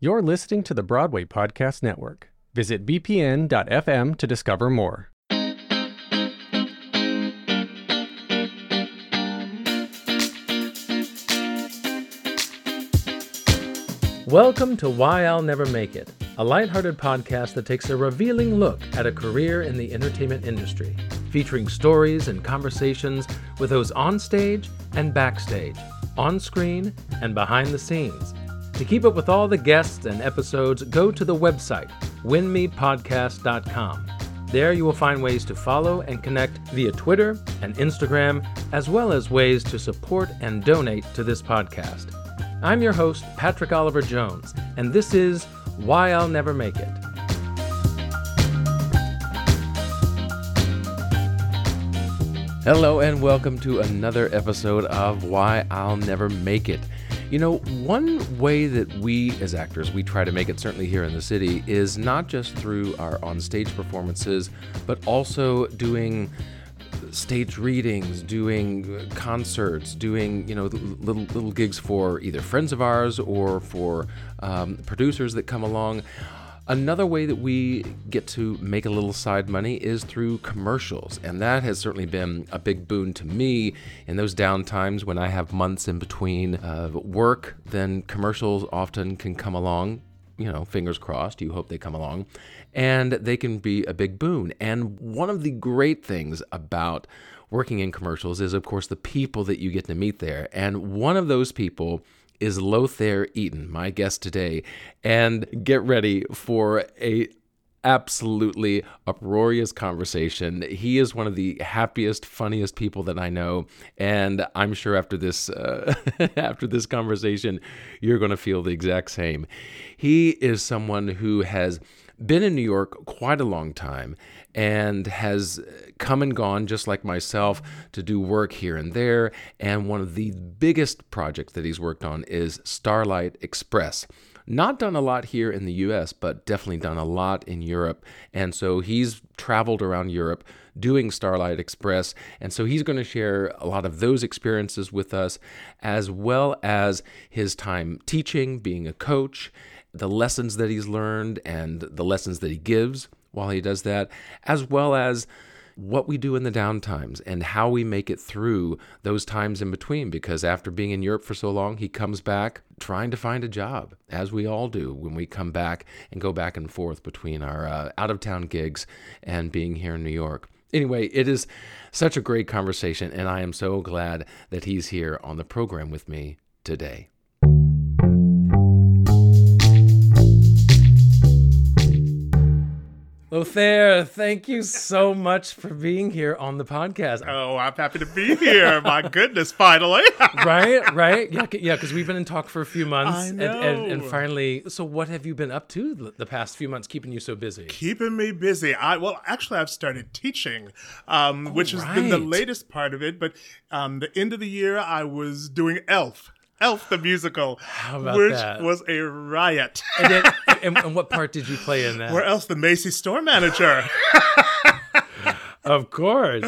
You're listening to the Broadway Podcast Network. Visit bpn.fm to discover more. Welcome to Why I'll Never Make It, a lighthearted podcast that takes a revealing look at a career in the entertainment industry, featuring stories and conversations with those on stage and backstage, on screen and behind the scenes. To keep up with all the guests and episodes, go to the website, winmipodcast.com. There you will find ways to follow and connect via Twitter and Instagram, as well as ways to support and donate to this podcast. I'm your host, Patrick Oliver Jones, and this is Why I'll Never Make It. Hello, and welcome to another episode of Why I'll Never Make It. You know, one way that we as actors, we try to make it certainly here in the city, is not just through our on stage performances, but also doing stage readings, doing concerts, doing you know little little gigs for either friends of ours or for um, producers that come along. Another way that we get to make a little side money is through commercials, and that has certainly been a big boon to me in those down times when I have months in between uh, work. Then commercials often can come along. You know, fingers crossed. You hope they come along, and they can be a big boon. And one of the great things about working in commercials is, of course, the people that you get to meet there. And one of those people is Lothair Eaton, my guest today. And get ready for a absolutely uproarious conversation. He is one of the happiest, funniest people that I know, and I'm sure after this uh, after this conversation, you're going to feel the exact same. He is someone who has been in New York quite a long time and has come and gone, just like myself, to do work here and there. And one of the biggest projects that he's worked on is Starlight Express. Not done a lot here in the US, but definitely done a lot in Europe. And so he's traveled around Europe doing Starlight Express. And so he's going to share a lot of those experiences with us, as well as his time teaching, being a coach, the lessons that he's learned, and the lessons that he gives while he does that, as well as what we do in the downtimes and how we make it through those times in between. Because after being in Europe for so long, he comes back trying to find a job, as we all do when we come back and go back and forth between our uh, out of town gigs and being here in New York. Anyway, it is such a great conversation, and I am so glad that he's here on the program with me today. Lothair, thank you so much for being here on the podcast. Oh, I'm happy to be here. My goodness, finally. right, right. Yeah, yeah, because we've been in talk for a few months. And, and, and finally, so what have you been up to the- the past few months keeping you so busy? Keeping me busy. I well, actually, I've started teaching, um, which has been the latest part of it. But um, the end of the year, I was doing Elf. Elf the musical, about which that? was a riot. And, then, and, and what part did you play in that? Where else the Macy's store manager? of course.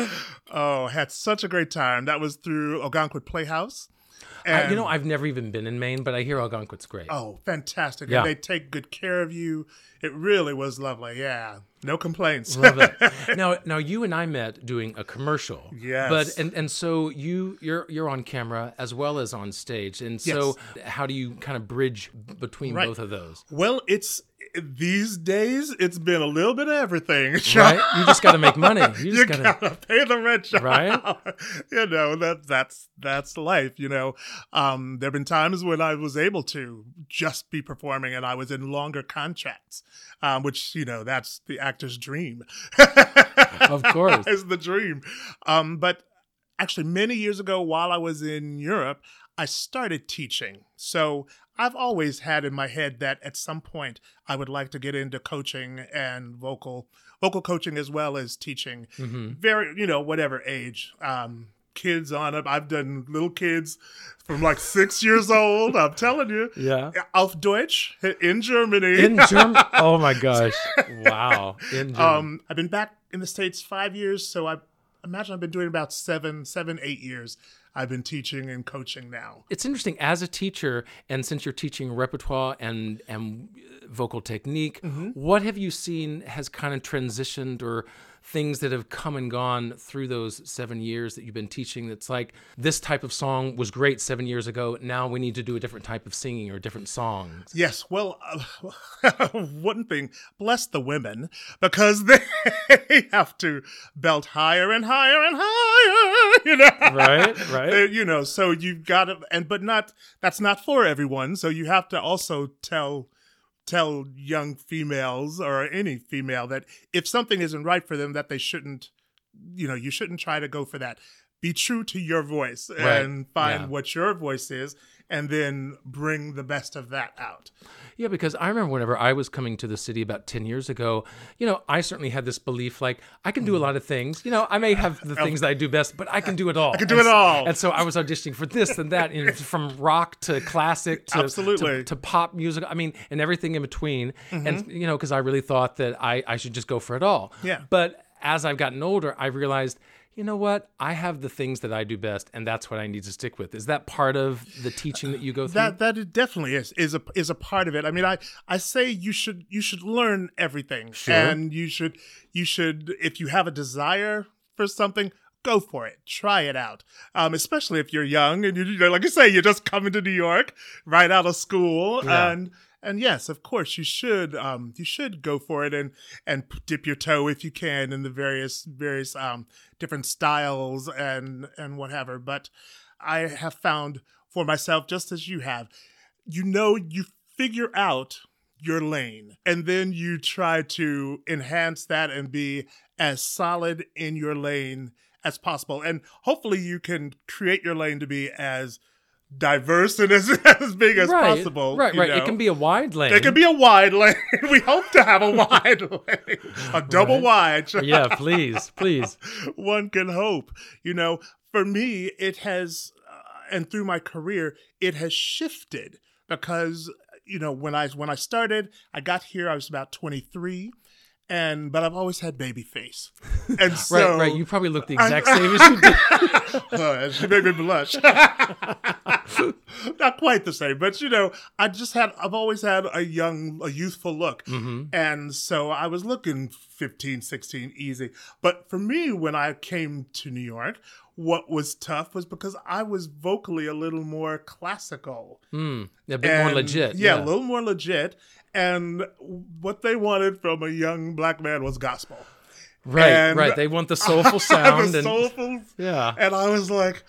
oh, had such a great time. That was through Ogunquit Playhouse. I, you know, I've never even been in Maine, but I hear Ogunquit's great. Oh, fantastic. Yeah. And they take good care of you. It really was lovely. Yeah. No complaints. Love it. now, now you and I met doing a commercial. Yes. But and and so you you're you're on camera as well as on stage, and so how do you kind of bridge between Right. both of those? Well, it's these days. It's been a little bit of everything. Right. You just got to make money. You just You got gotta, pay the rent. Right? you know that that's that's life. You know, um, there've been times when I was able to just be performing, and I was in longer contracts, um, which you know that's the actor's dream. Of course. is the dream. Um, but actually, many years ago, while I was in Europe, I started teaching. So I've always had in my head that at some point I would like to get into coaching and vocal vocal coaching as well as teaching. Mm-hmm. Very, you know, whatever age. Um, kids on up. I've done little kids from like six years old. I'm telling you. Yeah. Auf Deutsch in Germany. In German. Oh my gosh. Wow. In. Um, I've been back in the states five years, so I imagine I've been doing about seven, seven, eight years I've been teaching and coaching now. It's interesting as a teacher, and since you're teaching repertoire and and vocal technique, what have you seen has kind of transitioned or things that have come and gone through those seven years that you've been teaching? That's like this type of song was great seven years ago. Now we need to do a different type of singing or different songs. Yes, well, uh, one thing, bless the women, because they have to belt higher and higher and higher, you know. Right, right. Uh, you know, so you've got to, and but not that's not for everyone. So you have to also tell tell young females or any female that if something isn't right for them, that they shouldn't, you know, you shouldn't try to go for that. Be true to your voice Right, and find yeah. what your voice is, and then bring the best of that out. Yeah, because I remember whenever I was coming to the city about 10 years ago, you know, I certainly had this belief like I can do a Mm. lot of things. You know, I may have the things that I do best, but I can do it all. I can do it all. And so I was auditioning for this and that, and from rock to classic to, Absolutely. Mm-hmm. to, to pop music. I mean, and everything in between. And, you know, because I really thought that I, I should just go for it all. Yeah. But as I've gotten older, I realized, you know what? I have the things that I do best, and that's what I need to stick with. Is that part of the teaching that you go through? That that it definitely is is a is a part of it. I mean, I I say you should you should learn everything, Sure. and you should you should if you have a desire for something. Go for it. Try it out. Um, especially if you're young and you, you know, like you say, you're just coming to New York right out of school, Yeah. and and yes, of course, you should um, you should go for it and and dip your toe if you can in the various various um, different styles and and whatever. But I have found for myself, just as you have, you know, you figure out your lane and then you try to enhance that and be as solid in your lane as possible. And hopefully you can create your lane to be as diverse and as, as big as right, possible. Right, right. know? It can be a wide lane. It can be a wide lane. we hope to have a wide lane, a double Right. wide. yeah, please, please. one can hope. You know, for me, it has, uh, and through my career, it has shifted because you know when I when I started, I got here, I was about twenty three, and but I've always had baby face, and so Right, right. You probably look the exact same as you did. uh, she made me blush. Not quite the same, but you know, I just had, I've always had a young, a youthful look. Mm-hmm. And so I was looking 15, 16, easy. But for me, when I came to New York, what was tough was because I was vocally a little more classical. Mm, a bit more And- legit. Yeah, a little more legit. And what they wanted from a young black man was gospel. right, and- right. They want the soulful sound the and soulful yeah. and I was like,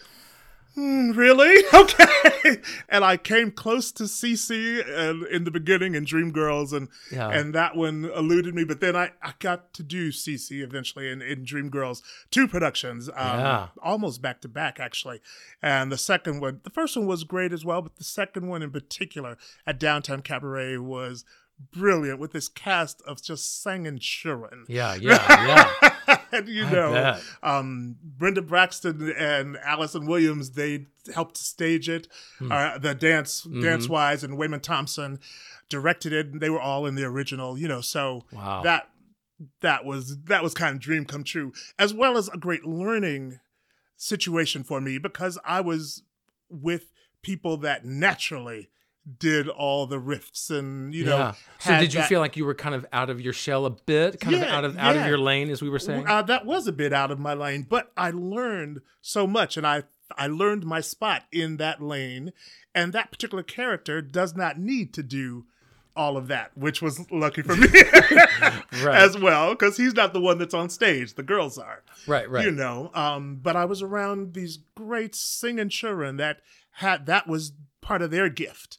hmm, really? Okay. and I came close to CC and in the beginning in Dreamgirls and Yeah. and that one eluded me. But then I, I got to do CC eventually in, in Dreamgirls, two productions, um, Yeah. almost back to back actually. And the second one, the first one was great as well, but the second one in particular at Downtown Cabaret was brilliant with this cast of just singing children Yeah, yeah, yeah. and you I know, um, Brenda Braxton and Allison Williams, they helped stage it. Hmm. Uh, the dance, Mm-hmm. dance wise, and Wayman Thompson directed it. And they were all in the original, you know. So Wow. that that was that was kind of dream come true, as well as a great learning situation for me because I was with people that naturally did all the riffs and you know. yeah. So did you that- feel like you were kind of out of your shell a bit, kind of out of out of your lane, as we were saying? Uh, that was a bit out of my lane, but I learned so much, and I I learned my spot in that lane, and that particular character does not need to do all of that, which was lucky for me as well, because he's not the one that's on stage. The girls are, right, right. you know. Um, but I was around these great singing children that had that was part of their gift,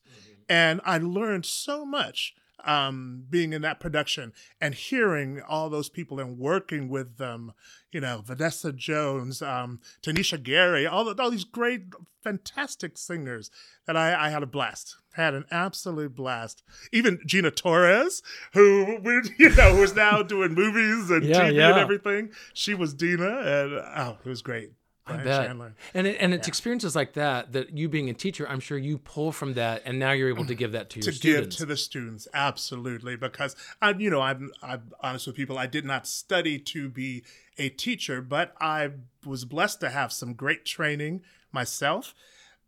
and I learned so much um, being in that production and hearing all those people and working with them. You know, Vanessa Jones, um, Tanisha Gary, all the, all these great, fantastic singers that I, I had a blast. Had an absolute blast. Even Gina Torres, who you know is now doing movies and Yeah, TV and everything. She was Deena, and oh, it was great. I bet. Chandler. And it, and it's experiences like that that you being a teacher, I'm sure you pull from that, and now you're able to give that to your to students. give to the students absolutely because I'm, you know i'm i'm honest with people i did not study to be a teacher but i was blessed to have some great training myself.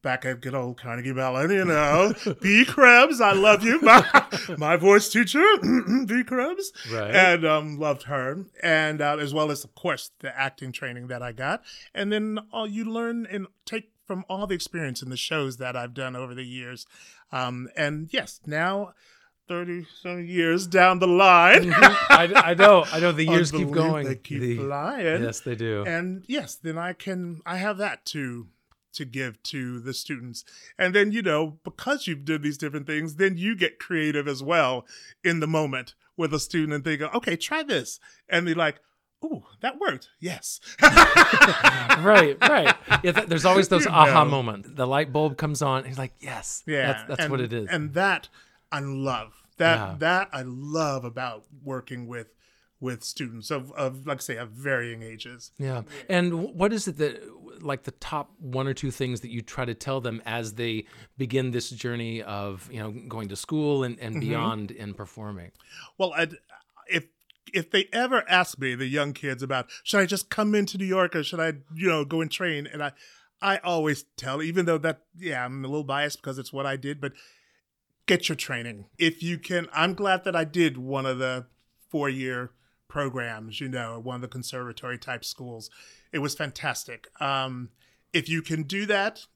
Back at good old Carnegie Mellon, you know, B. Krebs, I love you, my, my voice teacher, B. Krebs, Right. and um, loved her, and uh, as well as, of course, the acting training that I got, and then all you learn and take from all the experience in the shows that I've done over the years, um, and yes, now. 30 some years down the line. I, I know. I know. The years keep going. They keep The- flying. yes, they do. And yes, then I can I have that to to give to the students. And then, you know, because you've done these different things, then you get creative as well in the moment with a student and they go, okay, try this. And they're like, ooh, that worked. Yes. right, right. Yeah, th- there's always those You aha know. moments. The light bulb comes on. He's like, yes, Yeah. that's, that's and- what it is. And that I love. That Yeah. that I love about working with with students of, of like say, of varying ages. yeah. And what is it that, like, the top one or two things that you try to tell them as they begin this journey of, you know, going to school and, Mm-hmm. and beyond in performing? Well, I'd, if if they ever ask me, the young kids, about should I just come into New York or should I, you know, go and train, and I, I always tell, even though that, yeah, I'm a little biased because it's what I did, but get your training if you can. I'm glad that I did one of the four year programs, you know, one of the conservatory type schools. It was fantastic. Um, if you can do that,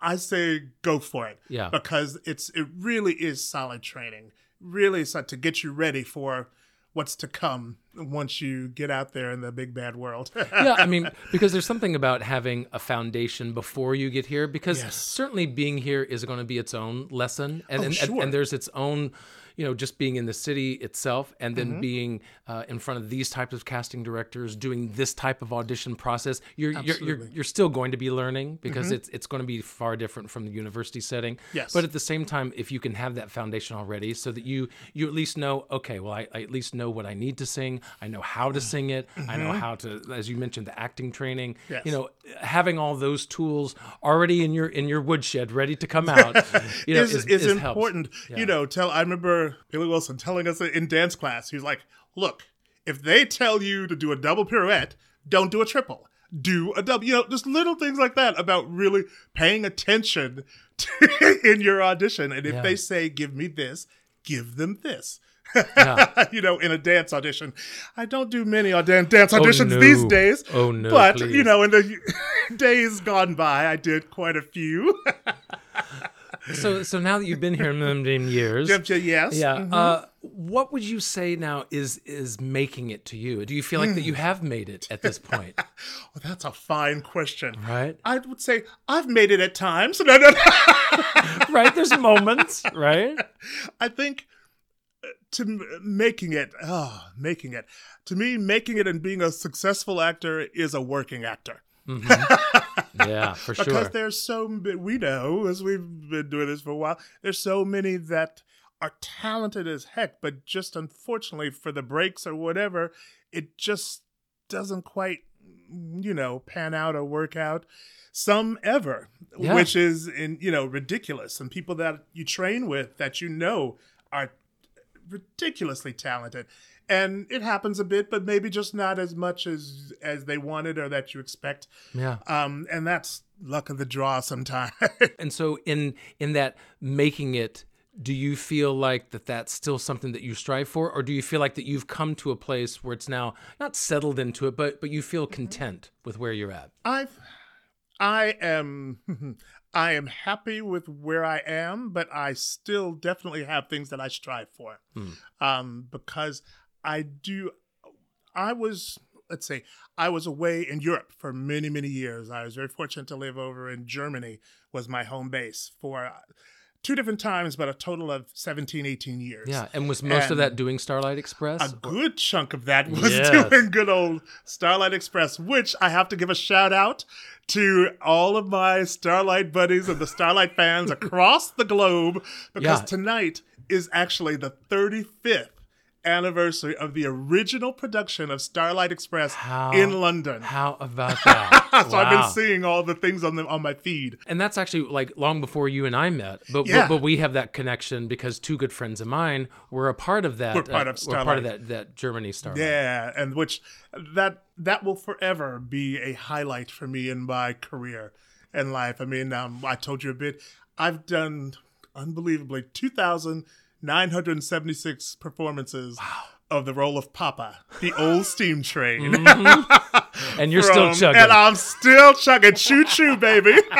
I say go for it Yeah. because it's it really is solid training. Really, so to get you ready for what's to come once you get out there in the big bad world. yeah, I mean, because there's something about having a foundation before you get here. Because Yes. certainly being here is going to be its own lesson, and Oh, and, sure. and there's its own, you know, just being in the city itself, and then Mm-hmm. being uh, in front of these types of casting directors, doing this type of audition process. You're you're, you're Mm-hmm. you're still going to be learning because it's it's going to be far different from the university setting. Yes. But at the same time, if you can have that foundation already, so that you you at least know, okay, well, I, I at least know what I need to sing. I know how to sing it. I know how to, as you mentioned, the acting training. Mm-hmm. Yes. You know, having all those tools already in your in your woodshed, ready to come out, you know, is, is, is, is important. You know, tell I remember Billy Wilson telling us in dance class, he's like, Look, if they tell you to do a double pirouette, don't do a triple. Do a double, you know, just little things like that about really paying attention to, in your audition. And if Yeah. they say, Give me this, give them this. Yeah. you know, in a dance audition. I don't do many audition dance oh, auditions no. these days. Oh, no, But please. you know, in the days gone by, I did quite a few. So so now that you've been here many years, yes. yeah. Mhm. Uh, what would you say now is is making it to you? Do you feel like that Hmm. you have made it at this point? Well, that's a fine question. Right. I would say I've made it at times. No, no, no. right. There's moments. Right. I think uh, to making it, oh, making it. To me, making it and being a successful actor is a working actor. Yeah, for sure. Because there's so we know as we've been doing this for a while. There's so many that are talented as heck, but just unfortunately for the breaks or whatever, it just doesn't quite, you know, pan out or work out. Some ever, Yeah. which is in you know ridiculous. And people that you train with that you know are ridiculously talented and it happens a bit but maybe just not as much as as they wanted or that you expect. Yeah. um and that's luck of the draw sometimes. And so in in that making it do you feel like that that's still something that you strive for? Or do you feel like that you've come to a place where it's now not settled into it but but you feel content with where you're at? I've i am i am happy with where i am but i still definitely have things that i strive for. Um because i do i was let's say i was away in europe for many many years i was very fortunate to live over in germany was my home base for uh, two different times but a total of 17 18 years yeah and was most of that doing starlight express a good chunk of that was Yes. doing good old Starlight Express, which I have to give a shout out to all of my Starlight buddies and the Starlight fans across the globe because Yeah. tonight is actually the 35th anniversary of the original production of Starlight Express How- in London. how about that so I've been seeing all the things on the on my feed. and that's actually like long before you and I met. But Yeah. but, but we have that connection because two good friends of mine were a part of that. We're part of We're part of that that Germany Starlight. Yeah, and which that that will forever be a highlight for me in my career in life. I mean, um, I told you a bit. I've done unbelievably 2,976 performances of the role of Papa, the old steam train. Mm-hmm. And you're still From- chugging. And I'm still chugging. Choo choo, baby.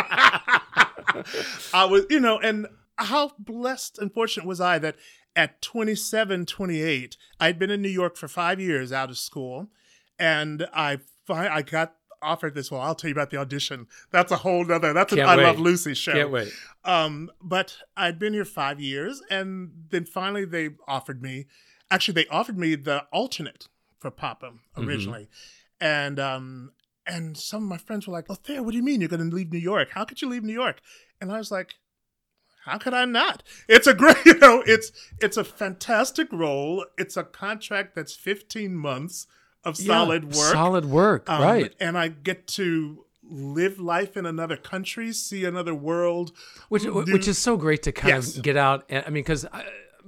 I was, you know, and how blessed and fortunate was I that at 27, 28, I'd been in New York for five years out of school, and I I got offered this. Well, I'll tell you about the audition. That's a whole nother. That's an Can't I wait. Love Lucy show. Can't wait. Um, but I'd been here five years, and then finally they offered me. Actually, they offered me the alternate for Papa originally, and um, and some of my friends were like, "Oh, Thayer, what do you mean you're going to leave New York? How could you leave New York?" And I was like, "How could I not? It's a great, you know, it's it's a fantastic role. It's a contract that's 15 months of solid Yeah, work, Solid work, um, right. And I get to live life in another country, see another world, Which do- which is so great to kind Yes. of get out. And, I mean, because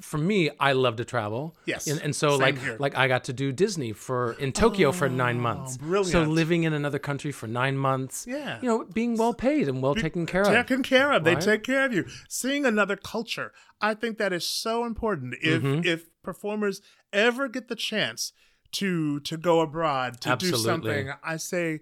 for me, I love to travel. Yes, and, and so same like here. like I got to do Disney for in Tokyo for nine months. Brilliant. So living in another country for nine months. Yeah. you know, being well paid and well taken care of. taken care of. They take care of you. Seeing another culture, I think that is so important. If Mm-hmm. if performers ever get the chance to to go abroad to do something, I say,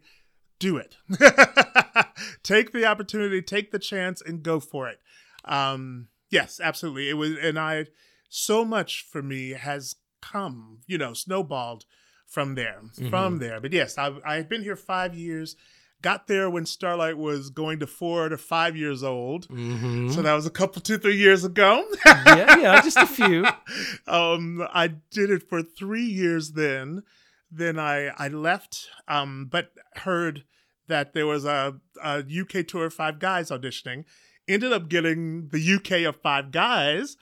do it. take the opportunity, take the chance, and go for it. Um, yes, absolutely. It was, and I so much for me has come, you know, snowballed from there, from there. But yes, I I had been here five years. Got there when Starlight was going to four to five years old. hmm So that was a couple, two, three years ago. yeah, yeah, just a few. um, I did it for three years then. Then I, I left, um, but heard that there was a, a UK tour of Five Guys auditioning. Ended up getting the UK of Five Guys,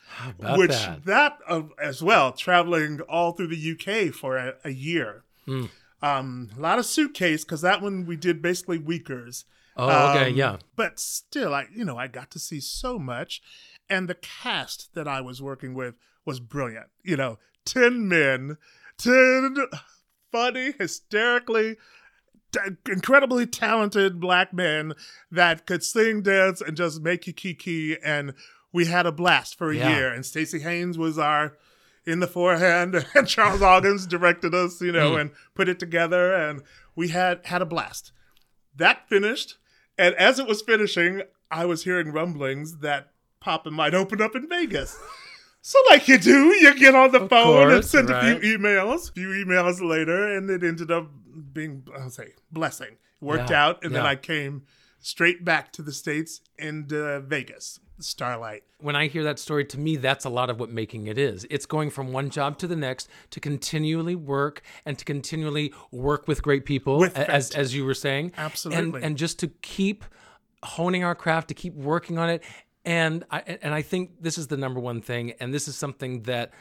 which that? uh, as well, traveling all through the UK for a, a year. Mm. Um, a lot of suitcase because that one we did basically weekers. Oh, okay, Um, yeah. But still, I you know I got to see so much, and the cast that I was working with was brilliant. You know, ten men, ten funny, hysterically, t- incredibly talented black men that could sing, dance, and just make you kiki. And we had a blast for a Yeah. year. And Stacey Haynes was our in the forehand, and Charles Augins directed us. You know, and put it together, and we had had a blast that finished, and as it was finishing, I was hearing rumblings that Papa might open up in Vegas. So, like you do, you get on the Of phone and send right. a few emails. A few emails later, and it ended up being, I'll say, blessing. Worked Yeah, out, and then. I came straight back to the states and uh, Vegas, Starlight. when I hear that story, to me, that's a lot of what making it is. It's going from one job to the next to continually work and to continually work with great people, With as as you were saying, Absolutely. and and just to keep honing our craft, to keep working on it. And I and I think this is the number one thing, and this is something that.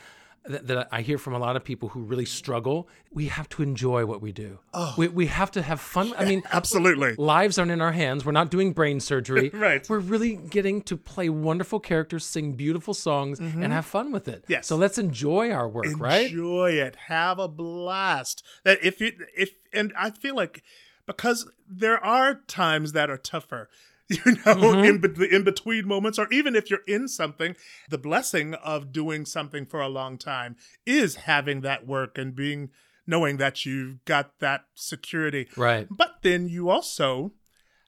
That, that I hear from a lot of people who really struggle. We have to enjoy what we do. Oh. We, we have to have fun. I mean, Absolutely. lives aren't in our hands. We're not doing brain surgery. Right. We're really getting to play wonderful characters, sing beautiful songs, and have fun with it. Mm-hmm. Yes. So let's enjoy our work, right? Enjoy it. Have a blast. That if you if and I feel like because there are times that are tougher. You know, Mm-hmm. in be- the in between moments, or even if you're in something, the blessing of doing something for a long time is having that work and being knowing that you've got that security. Right. But then you also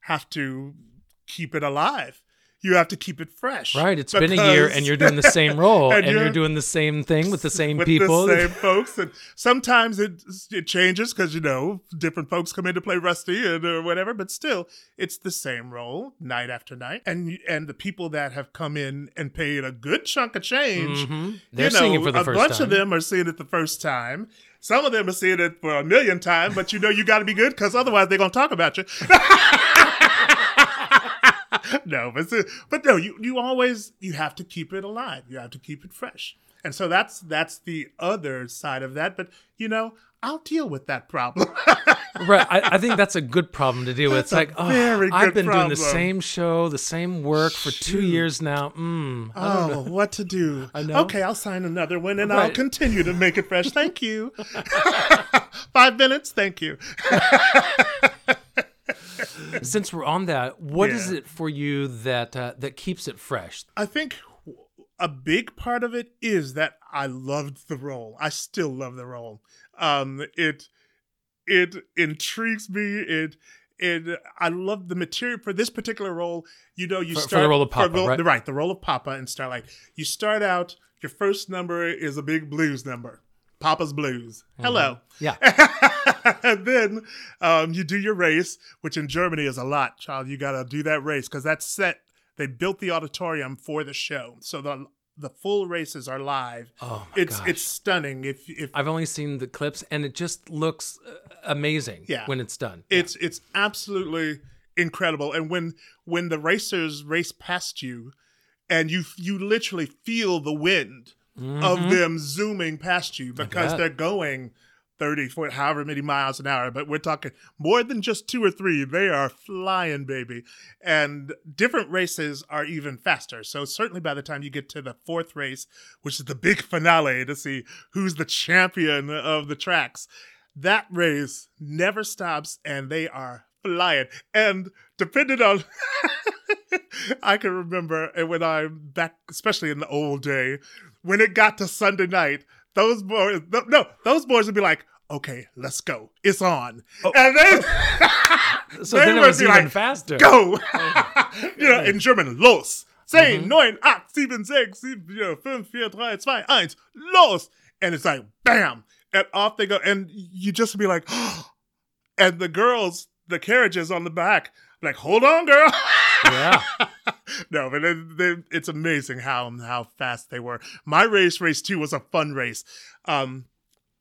have to keep it alive. You have to keep it fresh. Right. It's been a year and you're doing the same role And and, you're, you're- doing the same thing with the same with people. the same folks, and sometimes it it changes because you know different folks come in to play Rusty and or whatever. But still, it's the same role night after night, and and the people that have come in and paid a good chunk of change, Mhm. They're you know, seeing it for the first time. a bunch of them are seeing it the first time. Some of them are seeing it for a million times, but you know you got to be good because otherwise they're gonna talk about you. no, but but no, you you always you have to keep it alive. You have to keep it fresh. And so that's that's the other side of that. But you know, I'll deal with that problem. right. I, I think that's a good problem to deal with. It's like, oh, I've been doing the same show, the same work for two years now. Mm, I don't know. oh, what to do? I know. Okay, I'll sign another one and I'll continue to make it fresh. Thank you. Five minutes. Thank you. Since we're on that, what is Yeah. it for you that uh, that keeps it fresh? I think a big part of it is that I loved the role. I still love the role. Um, it it intrigues me. It it I love the material for this particular role. You know, you For- for start the role of Papa, the- right? the role of Papa in Starlight. You start out. Your first number is a big blues number. Papa's Blues. Hello. Yeah. and then um, you do your race, which in Germany is a lot, child. You got to do that race because that's set. They built the auditorium for the show, so the the full races are live. Oh my it's gosh. it's stunning. If if I've only seen the clips, and it just looks uh, amazing. Yeah. when it's done. it's it's absolutely incredible. And when when the racers race past you, and you you literally feel the wind of mm-hmm. them zooming past you because they're going 30 40 however many miles an hour but we're talking more than just two or three. They are flying baby. And different races are even faster. So certainly by the time you get to the fourth race which is the big finale to see who's the champion of the tracks that race never stops and they are flying. And depending on I can remember when I'm back, especially in the old day, when it got to Sunday night, those boys, th- no, those boys would be like, okay, let's go. It's on. And then, so they then it would was be even like, faster. go. you know, in German, los. Zehn, Mhm. neun, acht, sieben, sechs, sieben, you know, fünf, vier, drei, zwei, eins, los. And it's like, bam. And off they go. And you just be like, and the girls, the carriages on the back, like, hold on, girl. Yeah. no, but they, it's amazing how how fast they were. My race, race two, was a fun race. Um,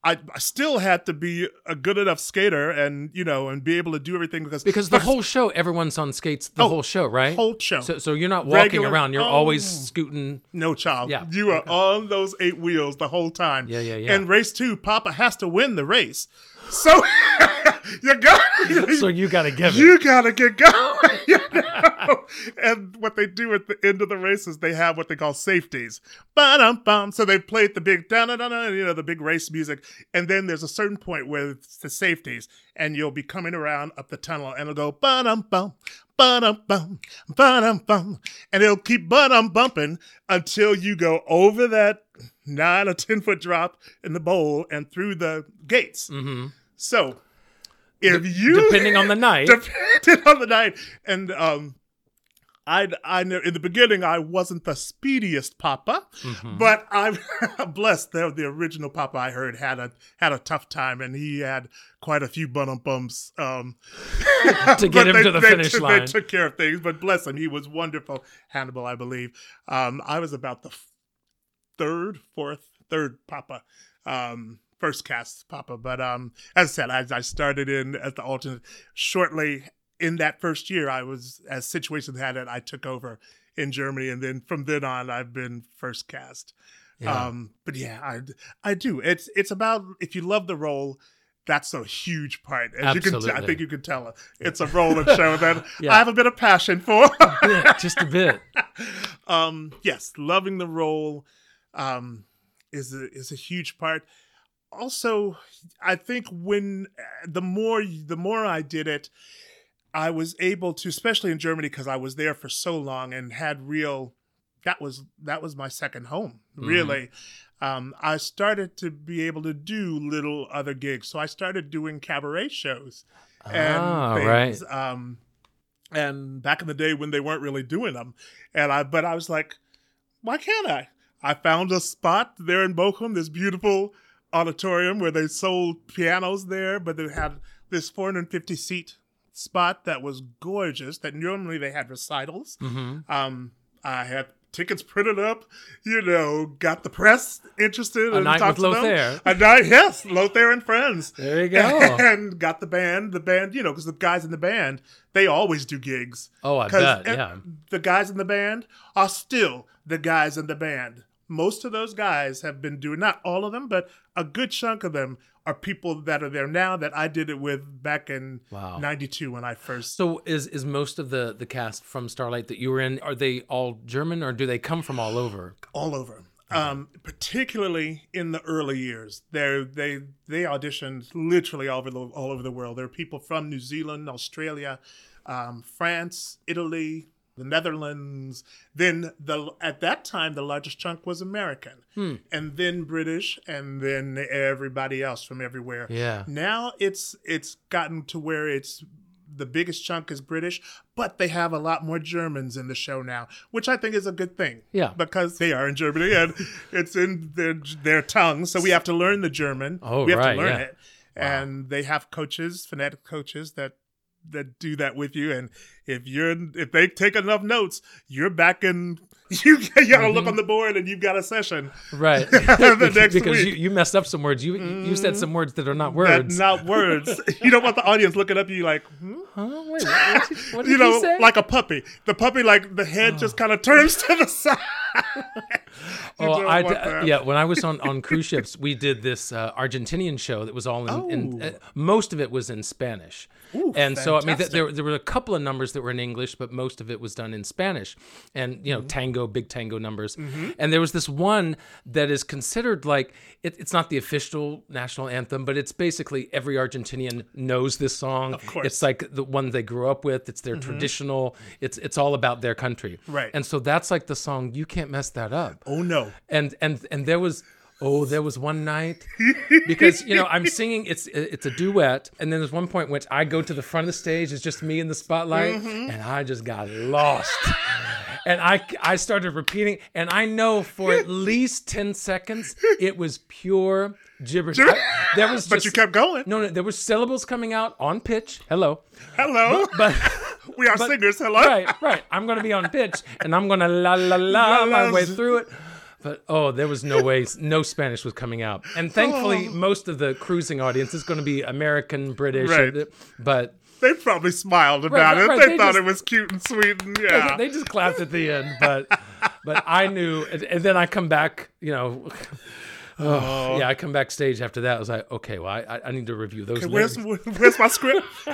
I, I still had to be a good enough skater, and you know, and be able to do everything because Because the whole show, everyone's on skates the Oh, whole show, right? The whole show, So, so you're not walking Regular- around. You're Oh. always scooting. no child, Yeah, you are on those eight wheels the whole time. Yeah, yeah, yeah. And race two, Papa has to win the race, so you got So you got to give it. you gotta get going. and what they do at the end of the race is they have what they call safeties. Ba-dum, bum. So they played the big da da da you know, the big race music. And then there's a certain point where it's the safeties, and you'll be coming around up the tunnel, and it'll go ba-dum bum. Ba-dum bum, ba-dum bum, and it'll keep ba-dum bumping until you go over that nine or ten foot drop in the bowl and through the gates. hmm So, if you Depending on the night. depending on the night. And um, I I know in the beginning I wasn't the speediest Papa, Mhm. but I'm blessed. The the original Papa I heard had a had a tough time, and he had quite a few bum bumps um, To get him they- to the they finish took- line. They took care of things, but bless him, he was wonderful. Hannibal, I believe. Um, I was about the third, fourth, third Papa. Um, first cast Papa, but um, as I said, I, I started in as the alternate shortly in that first year. I was as situations had it, I took over in Germany, and then from then on, I've been first cast. Yeah. Um, but yeah, I I do. It's it's about if you love the role. That's a huge part. As you can, t- I think you can tell it's a role and show that Yeah. I have a bit of passion for. Yeah, just a bit. um, yes, loving the role um, is a, is a huge part. Also, I think when the more the more I did it, I was able to, especially in Germany, because I was there for so long and had real. That was that was my second home, Mhm. really. Um, I started to be able to do little other gigs, so I started doing cabaret shows and Ah, things. right. Um, and back in the day when they weren't really doing them, and I, but I was like, why can't I? I found a spot there in Bochum, this beautiful auditorium where they sold pianos there, but they had this 450 seat spot that was gorgeous. That normally they had recitals. hmm Um, I had tickets printed up, you know, got the press interested. A and night talked with. Lothair. A night, yes, Lothair and friends. There you go. and got the band, the band, you know, because the guys in the band, they always do gigs. Oh, I bet. Yeah. The guys in the band are still the guys in the band. Most of those guys have been doing, not all of them, but a good chunk of them are people that are there now that I did it with back in Wow. 92 when I first. So is is most of the the cast from Starlight that you were in? Are they all German or do they come from all over? all over. Um, particularly in the early years, they they they auditioned literally all over the all over the world. There are people from New Zealand, Australia, um, France, Italy, the Netherlands. Then the at that time the largest chunk was American, Hmm. and then British, and then everybody else from everywhere. Yeah. Now it's it's gotten to where it's the biggest chunk is British, but they have a lot more Germans in the show now, which I think is a good thing. Yeah. because they are in Germany and it's in their their tongue, so we have to learn the German. Oh, we have right, to learn yeah. it, and they have coaches, phonetic coaches that that do that with you. And if you're if they take enough notes, you're back in. You, gotta look on the board and you've got a session. Right. Because week. You, you messed up some words. You you said some words that are not That words. not words. you don't want the audience looking up at you like, hmm? huh? Wait, what, did- what did you know, say? like a puppy. The puppy, like the head just kind of turns to the side. Oh, I d- that. yeah. When I was on, on cruise ships, we did this uh, Argentinian show that was all in. in Oh. uh, most of it was in Spanish, Ooh, and so I mean, th- there there were a couple of numbers that were in English, but most of it was done in Spanish, and you know, Mm-hmm. tango, big tango numbers, mm-hmm. and there was this one that is considered like it, it's not the official national anthem, but it's basically every Argentinian knows this song. Of course. it's like the one they grew up with. It's their mm-hmm. traditional. It's it's all about their country, Right. And so that's like the song. You can't mess that up Oh no. and and and there was oh there was one night because you know i'm singing it's it's a duet and then there's one point which i go to the front of the stage it's just me in the spotlight mm-hmm. and i just got lost and i i started repeating and i know for at least 10 seconds it was pure gibberish I- there was But you kept going. no no there were syllables coming out on pitch hello Hello. but we are but- singers. Hello. right, right. I'm gonna be on pitch, and I'm gonna la la la La, my way through it. But oh, there was no way, no Spanish was coming out, and thankfully, Oh. most of the cruising audience is going to be American, British, Right. but They probably smiled about right, it. right, They, they thought just- it was cute and sweet. And yeah. they just clapped at the end. But but I knew, and, and then I come back, you know. Oh, oh, yeah, I come backstage after that. I was like, okay, well, I, I need to review those. Where's where's my script?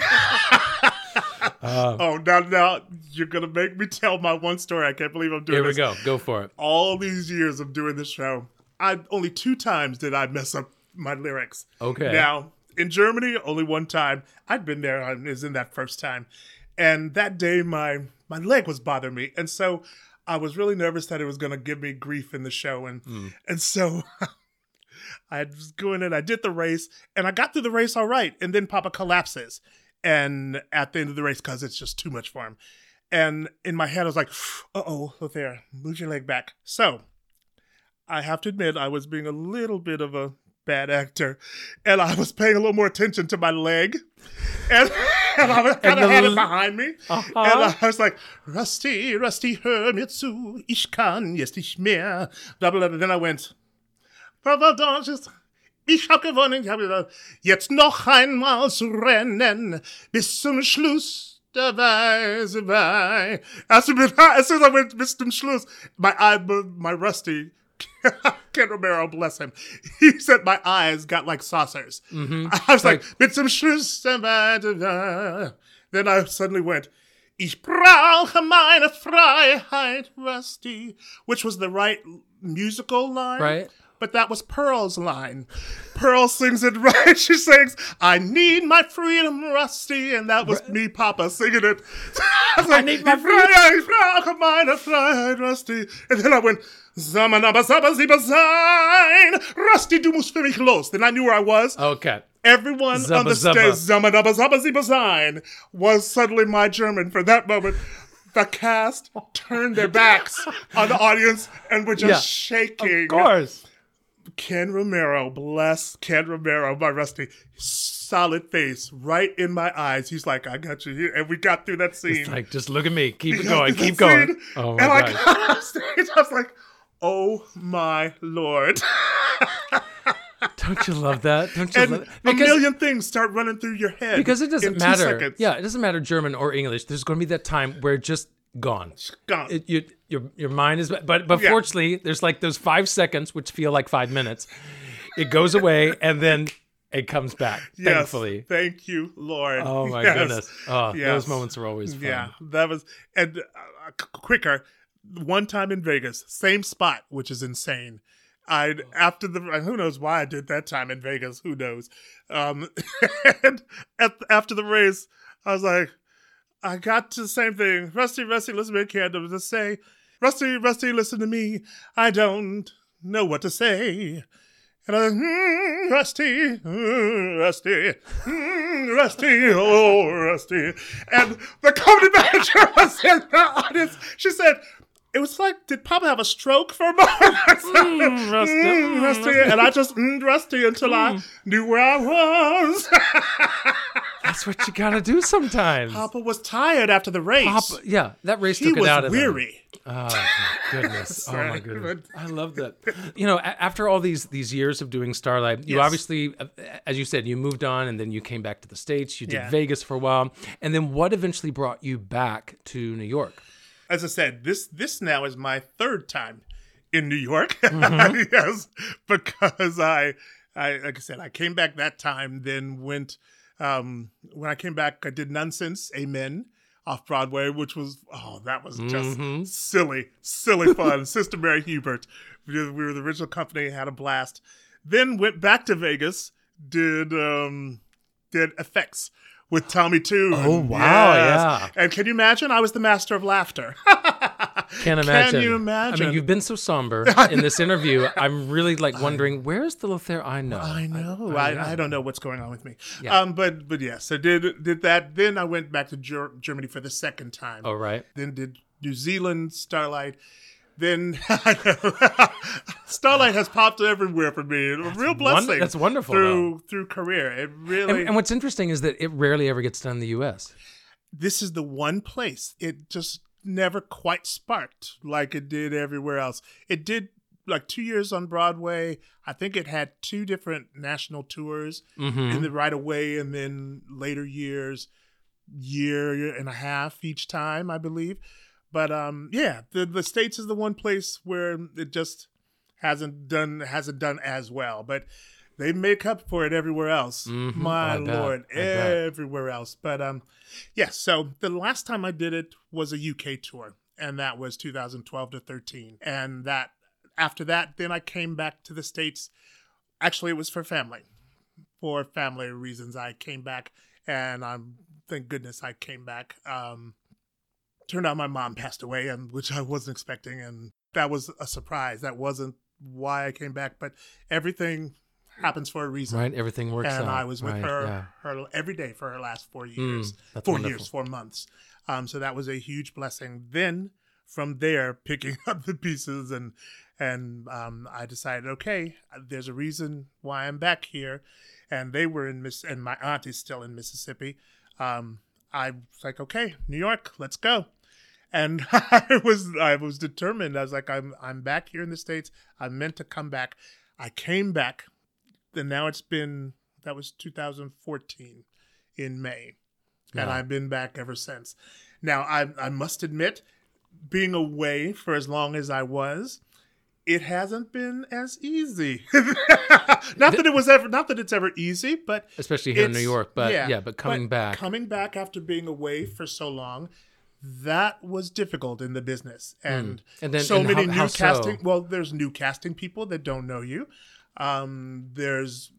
oh, now now you're gonna make me tell my one story. I can't believe I'm doing Here we go. Go for it. All these years of doing this show, I only two times did I mess up my lyrics. Okay. Now in Germany, only one time. I'd been there. I was in that first time, and that day my my leg was bothering me, and so I was really nervous that it was gonna give me grief in the show, and and so. I was going in, I did the race, and I got through the race all right. And then Papa collapses, and at the end of the race, because it's just too much for him. And in my head, I was like, "Uh oh, there, move your leg back." So, I have to admit, I was being a little bit of a bad actor, and I was paying a little more attention to my leg, and, and I kind of had it behind me, Uh-huh. and I was like, "Rusty, Rusty, hör mir zu, ich kann jetzt nicht mehr." Blah blah. blah. Then I went. Papa Dodges. Ich hab gewonnen, ich hab gesagt, jetzt noch einmal zu rennen, bis zum Schluss der Weise bei. As soon as soon as I went bis zum Schluss, my eye, my rusty, Ken Romero, bless him, he said my eyes got like saucers. Mm-hmm. I was like, bis zum Schluss der Weise bei. Then I suddenly went, Ich brauche meine Freiheit, Rusty, which was the right musical line. Right. But that was Pearl's line. Pearl sings it right. She sings, I need my freedom, Rusty. And that was me, Papa, singing it. I was like, need my freedom. Ich brauche meine Freiheit, Rusty. And then I went, Samanaba, Saba, Siba, Sein. Rusty, musst für mich los. Then I knew where I was. Okay. Everyone on Zubba the zubba. stage, Zamanaba, Zaba, Ziba, Sein, was suddenly my German for that moment. The cast turned their backs on the audience and were just Yeah. shaking. Of course. Ken Romero, bless Ken Romero, my Rusty, solid face, right in my eyes. He's like, I got you here. And we got through that scene. It's like, just look at me. Keep it going. Keep going. scene, Oh my and I gosh. got off stage. I was like, oh my lord. Don't you love that? Don't you and love it? a million things start running through your head. because it doesn't matter. Yeah, it doesn't matter German or English. There's going to be that time where it's just gone. Gone. It, you, your your mind is, but but Yeah. fortunately, there's like those five seconds which feel like five minutes. It goes away and then it comes back. Yes. Thankfully. Thank you, Lord. Oh my Yes. goodness. Oh, Yes. those moments are always fun. Yeah, that was and uh, quicker. One time in Vegas, same spot, which is insane. I after the who knows why I did that time in Vegas. Who knows? Um, and at, after the race, I was like, I got to the same thing. Rusty, Rusty, listen to me. I just say, Rusty, Rusty, listen to me. I don't know what to say. And I, mm, Rusty, mm, Rusty, mm, Rusty, oh, Rusty. And the comedy manager was in the audience. She said, it was like, did Papa have a stroke for a moment? mm, Rusty, mm, Rusty. And I just mm, Rusty until I knew where I was. That's what you gotta do sometimes. Papa was tired after the race. Papa, yeah, that race he took it out of him. He was weary. Oh my goodness! oh my goodness! I love that. You know, after all these these years of doing Starlight, you Yes. obviously, uh, as you said, you moved on, and then you came back to the states. You did Yeah. Vegas for a while, and then what eventually brought you back to New York? As I said, this this now is my third time in New York. Mm-hmm. yes, because I, I like I said, I came back that time, then went. Um, when I came back, I did Nunsense, Amen, off Broadway, which was oh, that was just Mm-hmm. silly, silly fun. Sister Mary Hubert, we were we were the original company, had a blast. Then went back to Vegas, did um, did EFX with Tommy Tune. Oh, wow, yeah. And can you imagine? I was the master of laughter. Can't imagine. Can you I imagine? mean, you've been so somber in this interview. I'm really like wondering where's the Lothair I know. I know. I- I, I, don't know what's going on with me. Yeah. Um, but but yes, I did did that. Then I went back to Ger- Germany for the second time. Oh right. Then did New Zealand Starlight. Then Starlight has popped everywhere for me. A real blessing. that's wonderful, through through career. It really. And, and what's interesting is that it rarely ever gets done in the U.S. this is the one place it just never quite sparked like it did everywhere else. It did like two years on Broadway. I think it had two different national tours Mm-hmm. in the right away, and then later years, year, year and a half each time, I believe. But um, yeah, the the states is the one place where it just hasn't done hasn't done as well, but. They make up for it everywhere else. Mhm. My I lord, everywhere else. But um, yeah. So the last time I did it was a UK tour, and that was 2012 to 13. And that after that, then I came back to the states. Actually, it was for family, for family reasons. I came back, and I'm thank goodness I came back. Um, turned out my mom passed away, and which I wasn't expecting, and that was a surprise. That wasn't why I came back, but everything happens for a reason Right. Everything works and out. I was with Right, her yeah. her every day for her last four years, Mm, four wonderful. years, four months. Um, so that was a huge blessing. Then from there, picking up the pieces and and um, I decided, okay, there's a reason why I'm back here, and they were in Miss, and my aunt is still in Mississippi. Um, I was like, okay, New York, let's go. And I was I was determined. I was like, I'm I'm back here in the states. I meant to come back. I came back and now it's been that was 2014 in May, and I've been back ever since. Now I I must admit, being away for as long as I was, it hasn't been as easy. not that it was ever, not that it's ever easy, but Especially here in New York. But yeah, but coming back. coming back after being away for so long, that was difficult in the business, and, Hmm. And then- so and many how- new how so? casting. Well, there's new casting people that don't know you. Um, there's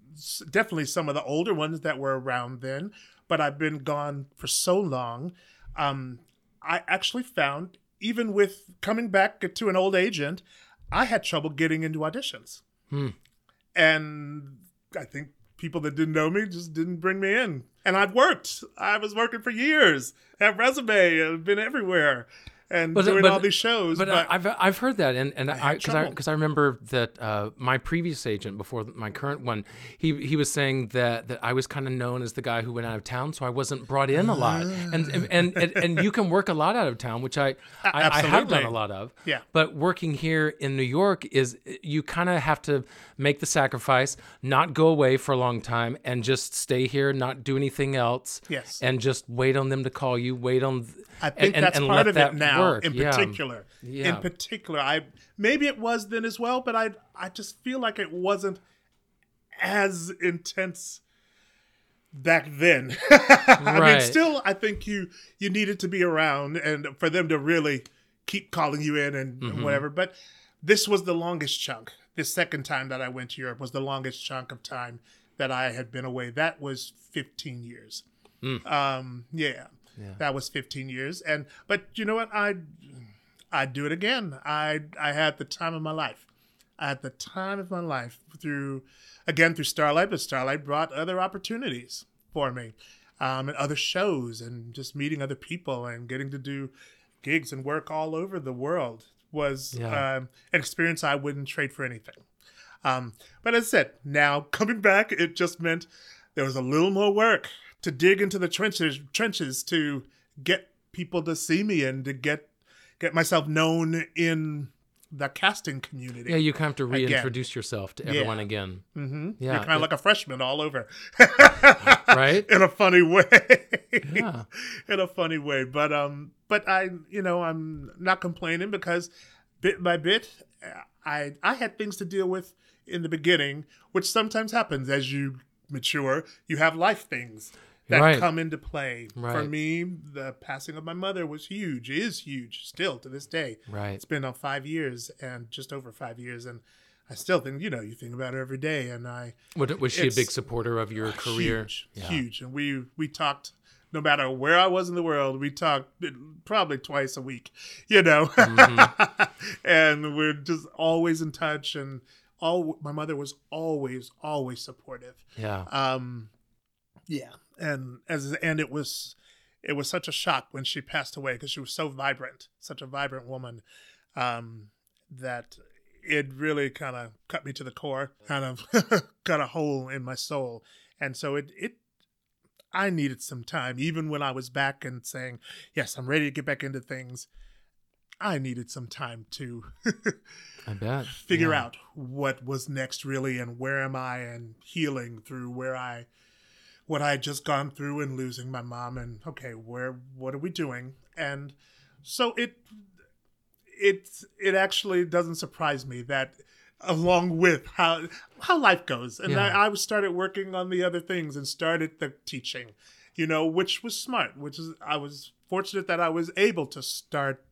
definitely some of the older ones that were around then, but I've been gone for so long. Um, I actually found even with coming back to an old agent, I had trouble getting into auditions Hmm. and I think people that didn't know me just didn't bring me in. And I've worked. I was working for years. Have resume. I've been everywhere and But- doing but- all these shows. But, But, I I've I've heard that, and and I because I because I, remember that uh, my previous agent before my current one, he he was saying that that I was kind of known as the guy who went out of town, so I wasn't brought in a lot, and and and, and, and you can work a lot out of town, which I I, I have done a lot of. Yeah. But working here in New York is you kind of have to make the sacrifice, not go away for a long time, and just stay here, not do anything else. Yes. And just wait on them to call you. Wait on. I think and, that's and part of that it now. Work. In Yeah. particular, Yeah. in particular, I maybe it was then as well, but I I just feel like it wasn't as intense back then. I mean, still, I think you you needed to be around and for them to really keep calling you in and Mm-hmm. whatever. But this was the longest chunk. The second time that I went to Europe was the longest chunk of time that I had been away. That was 15 years. Mm. Um, yeah. Yeah. That was 15 years. And but you know what? I I'd do it again. I I had the time of my life. I had the time of my life through again through Starlight, but Starlight brought other opportunities for me. Um, and other shows and just meeting other people and getting to do gigs and work all over the world was Yeah. um, an experience I wouldn't trade for anything. Um, but as I said, now coming back, it just meant there was a little more work to dig into the trenches, trenches to get people to see me and to get get myself known in the casting community. Yeah, you kind of have to Again. reintroduce yourself to everyone again. mm-hmm. Yeah, You're kind of it- like a freshman all over, Right? in a funny way. Yeah. in a funny way. But um, but I, you know, I'm not complaining because bit by bit, I I had things to deal with in the beginning, which sometimes happens as you mature. You have life things that Right. come into play. For me, the passing of my mother was huge. Is huge still to this day. Right. It's been on five years and just over five years, and I still think you know you think about her every day, and I was she a big supporter of your career? Huge, Yeah. huge. And we we talked no matter where I was in the world, we talked probably twice a week, you know. Mm-hmm. and we're just always in touch and all my mother was always always supportive. Yeah. Um yeah. And as and it was it was such a shock when she passed away because she was so vibrant, such a vibrant woman um that it really kind of cut me to the core, kind of cut a hole in my soul. And so it it I needed some time even when I was back and saying, "Yes, I'm ready to get back into things." I needed some time to I bet. figure Yeah. out what was next really and where am I and healing through where I what I had just gone through and losing my mom and okay, where what are we doing? And so it it it actually doesn't surprise me that along with how how life goes and Yeah. I, I started working on the other things and started the teaching you know which was smart which is i was fortunate that i was able to start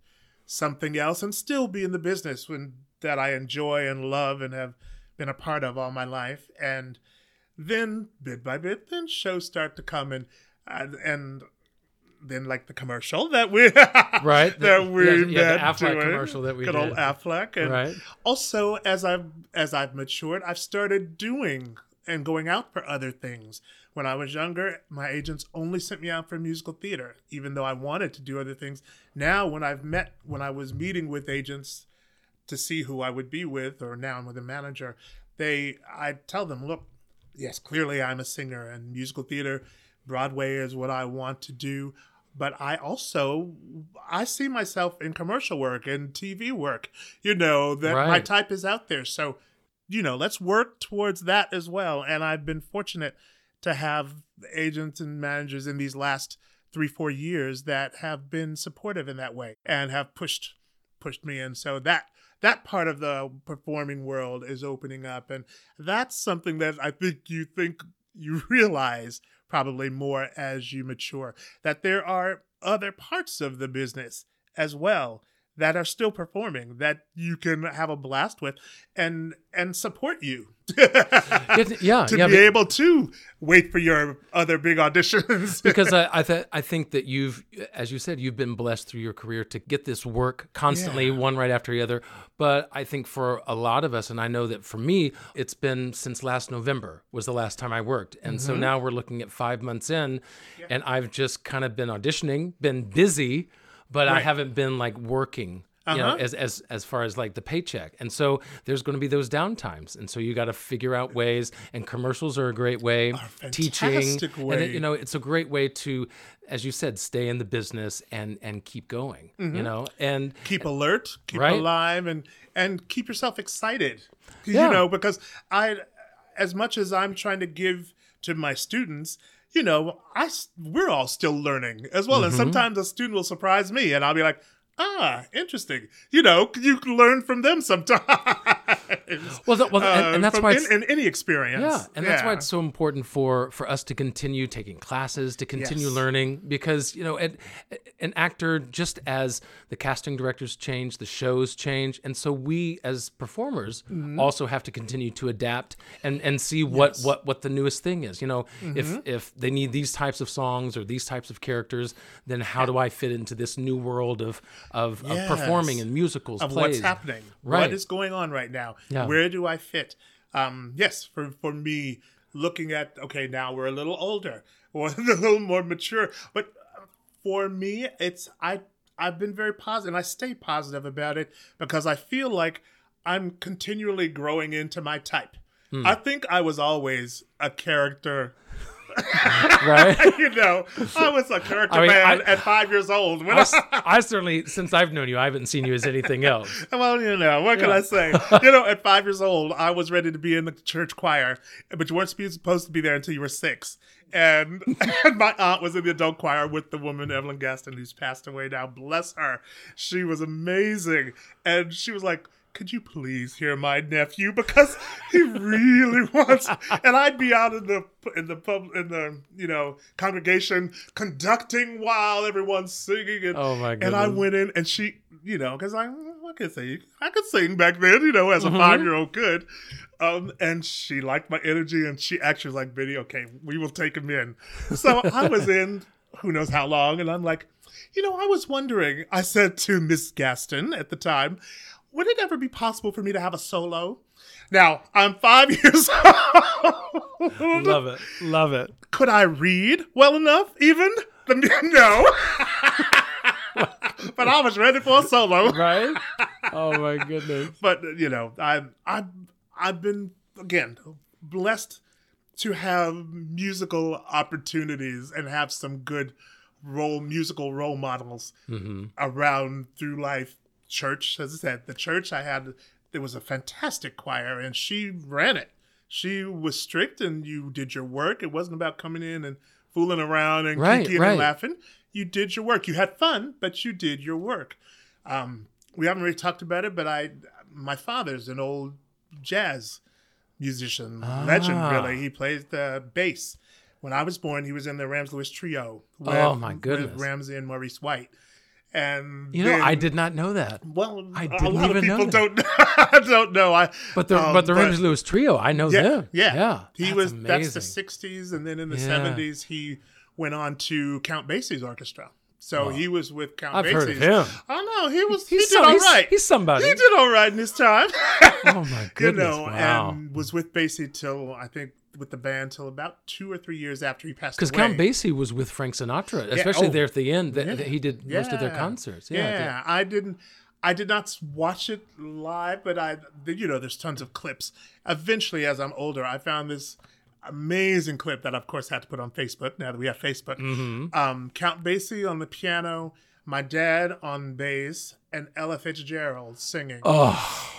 something else and still be in the business when that I enjoy and love and have been a part of all my life. And then bit by bit, then shows start to come and and, and then like the commercial that we Right, that we yeah, yeah, the Aflac doing. commercial that we good old did. Aflac and Right. also as I've as I've matured, I've started doing and going out for other things. When I was younger, my agents only sent me out for musical theater, even though I wanted to do other things. Now, when I've met, when I was meeting with agents to see who I would be with, or now I'm with a manager, they, I tell them, look, yes, clearly I'm a singer and musical theater, Broadway is what I want to do. But I also, I see myself in commercial work and TV work. You know that my type is out there, so you know, let's work towards that as well. And I've been fortunate to have agents and managers in these last three, four years that have been supportive in that way and have pushed pushed me in. So that that part of the performing world is opening up. And that's something that I think you think you realize probably more as you mature. That there are other parts of the business as well that are still performing that you can have a blast with and and support you It- yeah, to yeah, be able to wait for your other big auditions because I I, th- I think that you've, as you said, you've been blessed through your career to get this work constantly, Yeah. one right after the other. But I think for a lot of us, and I know that for me, it's been since last November was the last time I worked, and Mm-hmm. so now we're looking at five months in, and I've just kind of been auditioning, been busy, but I haven't been like working. You know, Uh-huh. as as as far as like the paycheck, and so there's going to be those down times, and so you got to figure out ways. And commercials are a great way. Teaching, fantastic and way. it, you know, it's a great way to, as you said, stay in the business and and keep going. You know, and keep alert, keep Right. alive, and and keep yourself excited. Yeah. You know, because I, as much as I'm trying to give to my students, you know, I we're all still learning as well. Mm-hmm. And sometimes a student will surprise me, and I'll be like, Ah, interesting. You know, you can learn from them sometimes. Well, well, and, and that's Uh, from why in, it's, in any experience. Yeah, and that's why it's so important for for us to continue taking classes, to continue Yes. learning, because you know, an, an actor just as the casting directors change, the shows change, and so we as performers Mm-hmm. also have to continue to adapt and and see what what what the newest thing is. You know, Mm-hmm. if if they need these types of songs or these types of characters, then how do I fit into this new world of of, of performing in musicals, of plays? what's happening, Right. what is going on right now. Yeah. Where do I fit? Um, yes, for for me, looking at okay, now we're a little older or a little more mature, but for me, it's I I've been very positive, and I stay positive about it because I feel like I'm continually growing into my type. Hmm. I think I was always a character. right? You know, I was a character I mean, man I- at five years old. When I, I, certainly, since I've known you, I haven't seen you as anything else. Well, you know, what can Yeah. I say? you know, at five years old, I was ready to be in the church choir, but you weren't supposed to be there until you were six. And, and my aunt was in the adult choir with the woman, Evelyn Gaston, who's passed away now. Bless her. She was amazing. And she was like, could you please hear my nephew because he really wants and I'd be out in the in the pub in the you know congregation conducting while everyone's singing and Oh, my god! and I went in and she you know because I I could sing I could sing back then you know as a Mhm. five year old could um and she liked my energy and she actually was like Biddy okay we will take him in so I was in who knows how long and I'm like you know I was wondering I said to Miss Gaston at the time would it ever be possible for me to have a solo now I'm five years old Love it. Love it. could I read well enough even no but I was ready for a solo Right? Oh, my goodness. but you know, I've I've I've been again blessed to have musical opportunities and have some good role musical role models hmm around through life. Church, as I said, the church I had there was a fantastic choir and she ran it. She was strict and you did your work. It wasn't about coming in and fooling around and Right, right. and laughing. You did your work. You had fun, but you did your work. Um, we haven't really talked about it, but I, my father's an old jazz musician, legend. Ah. Really, he plays the bass. When I was born, he was in the Ramsey Lewis Trio. Oh, my goodness. With Ramsey and Maurice White, and You know, then- I did not know that. Well, I a didn't lot of even know people that. don't I don't know. I But the um, but the Ramsey Lewis trio, I know yeah, them. yeah, yeah. He That's was amazing. that's the '60s, and then in the Yeah. '70s he went on to Count Basie's orchestra. So he was with Count Basie. I've Basie's. heard of him. I know he was. He's he did some- all he's- he's somebody. He did all right in his time. Oh my goodness! you know, wow. and was with Basie till I think with the band till about two or three years after he passed away. Because Count Basie was with Frank Sinatra, especially oh. there at the end. That, Yeah. that he did most of their concerts. Yeah. Yeah, I didn't. I did not watch it live, but I, you know, there's tons of clips. Eventually, as I'm older, I found this amazing clip that, I, of course, had to put on Facebook. Now that we have Facebook, Mm-hmm. um, Count Basie on the piano, my dad on bass, and Ella Fitzgerald singing. Oh,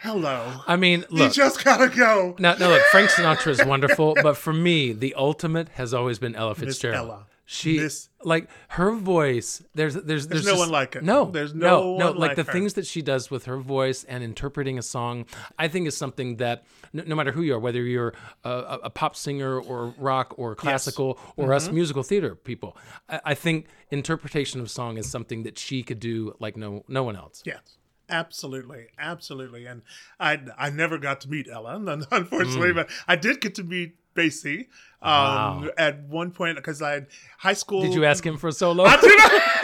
Hello, I mean, you just gotta go. Now, now, look, Frank Sinatra is wonderful, but for me, the ultimate has always been Ella Fitzgerald. Ella. She, Miss- like her voice. There's, there's, there's, no just- one like it. No, There's no, no no. one Like like the her. things that she does with her voice and interpreting a song, I think is something that no, no matter who you are, whether you're a, a, pop singer or rock or classical or us Mm-hmm. musical theater people, I, I think interpretation of song is something that she could do like no, no one else. Yes, absolutely, absolutely. And I I never got to meet Ella, un- unfortunately, but I did get to meet Basie um, Mm. Wow. at one point because I had high school. Did you ask him for a solo? I did.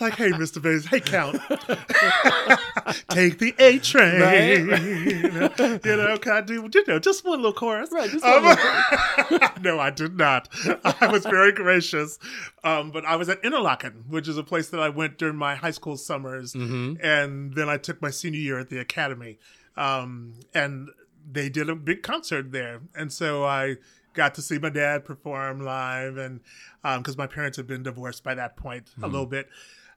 I was like, "Hey, Mr. Basie, hey, Count, take the A train." you know, can I do you know just one little chorus? Right, just Um, one no, I did not. I was very gracious, um, but I was at Interlochen, which is a place that I went during my high school summers, Mm-hmm. and then I took my senior year at the academy, um, and they did a big concert there, and so I got to see my dad perform live, and because my parents had been divorced by that point Mm-hmm. a little bit,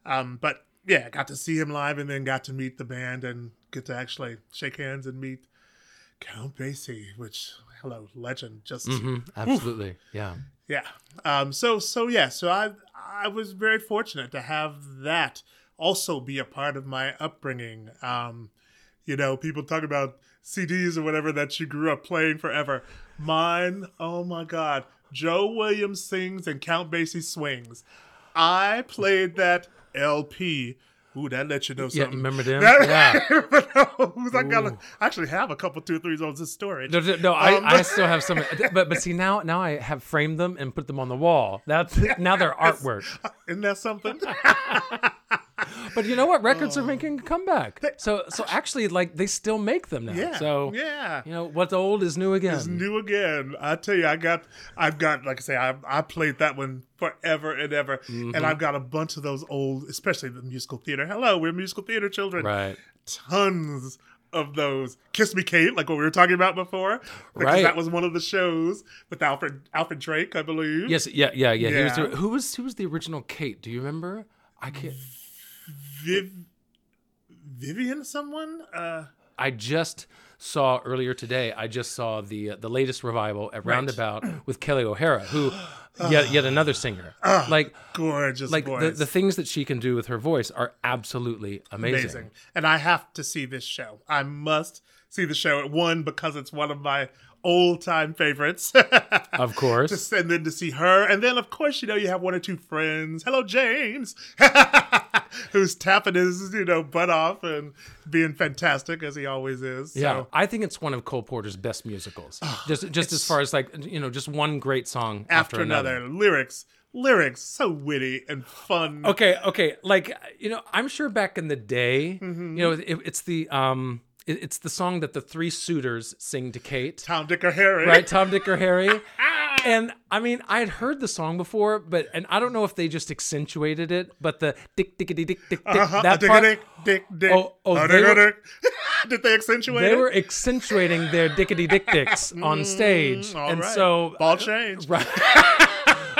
um, but yeah, I got to see him live, and then got to meet the band and get to actually shake hands and meet Count Basie, which hello legend, just Mhm, absolutely, yeah. Yeah. Um, so so yeah. So I I was very fortunate to have that also be a part of my upbringing. Um, you know, people talk about CDs or whatever that you grew up playing forever. Mine, oh my God, Joe Williams sings and Count Basie swings. I played that LP. Ooh, that lets you know something. Yeah, remember them? That- Yeah. I got I actually have a couple two, threes on this storage. No, no, no, I, Um, I still have some, but but see now now I have framed them and put them on the wall. That's now they're artwork. Isn't that something? But you know what? Records are making a comeback. So so actually, like they still make them now. Yeah. So yeah. you know what's old is new again. It's new again. I tell you, I got, I've got, like I say, I, I played that one forever and ever, Mm-hmm. and I've got a bunch of those old, especially the musical theater. Hello, we're musical theater children. Right. Tons of those. Kiss Me Kate, like what we were talking about before. Because Right. That was one of the shows with Alfred Alfred Drake, I believe. Yes. Yeah. Yeah. Yeah. He was the, who was who was the original Kate? Do you remember? I can't. Viv, Vivian, someone. Uh, I just saw earlier today. I just saw the uh, the latest revival at Roundabout with Kelli O'Hara, who yet yet another singer. like gorgeous like the, the things that she can do with her voice are absolutely amazing. amazing. And I have to see this show. I must see the show. at One because it's one of my old time favorites. Of course. Just and then to see her, and then of course you know you have one or two friends. Hello, James, who's tapping his you know butt off and being fantastic as he always is. Yeah, I think it's one of Cole Porter's best musicals. just just as far as like you know, just one great song after, after another, lyrics, lyrics, so witty and fun. Okay, okay, like you know, I'm sure back in the day, Mm-hmm. you know, it, it's the um, it, it's the song that the three suitors sing to Kate, Tom, Dick, or Harry. right? Tom, Dick, or Harry. And I mean, I had heard the song before, but and I don't know if they just accentuated it, but the dick dickity dick dick dick Uh-huh. that dick, part, dick, dick, dick. Oh, oh, Oh, they dick, were- dick. Did they accentuate they it? were accentuating their dickety dick dicks on stage, Mm, and right. so ball change. Right.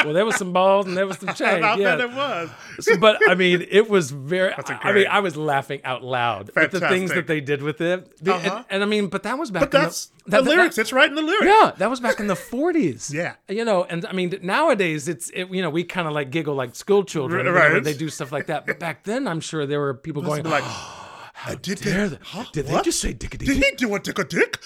well, there was some balls and there was some change. I yeah. bet it was. So, but I mean, it was very. a I great- mean, I was laughing out loud at the things that they did with it. The- and- Uh-huh. and, I mean, but that was back. But in that's the, the, that- that- lyrics. it's right in the lyrics. yeah, that was back in the forties. Yeah. you know, and I mean, nowadays it's it, you know we kind of like giggle like school children R- whenever right. they do stuff like that. But back then, I'm sure there were people going Like, like, I did dare they, they- huh, did they just say dickety Did dick? he do a dick a dick?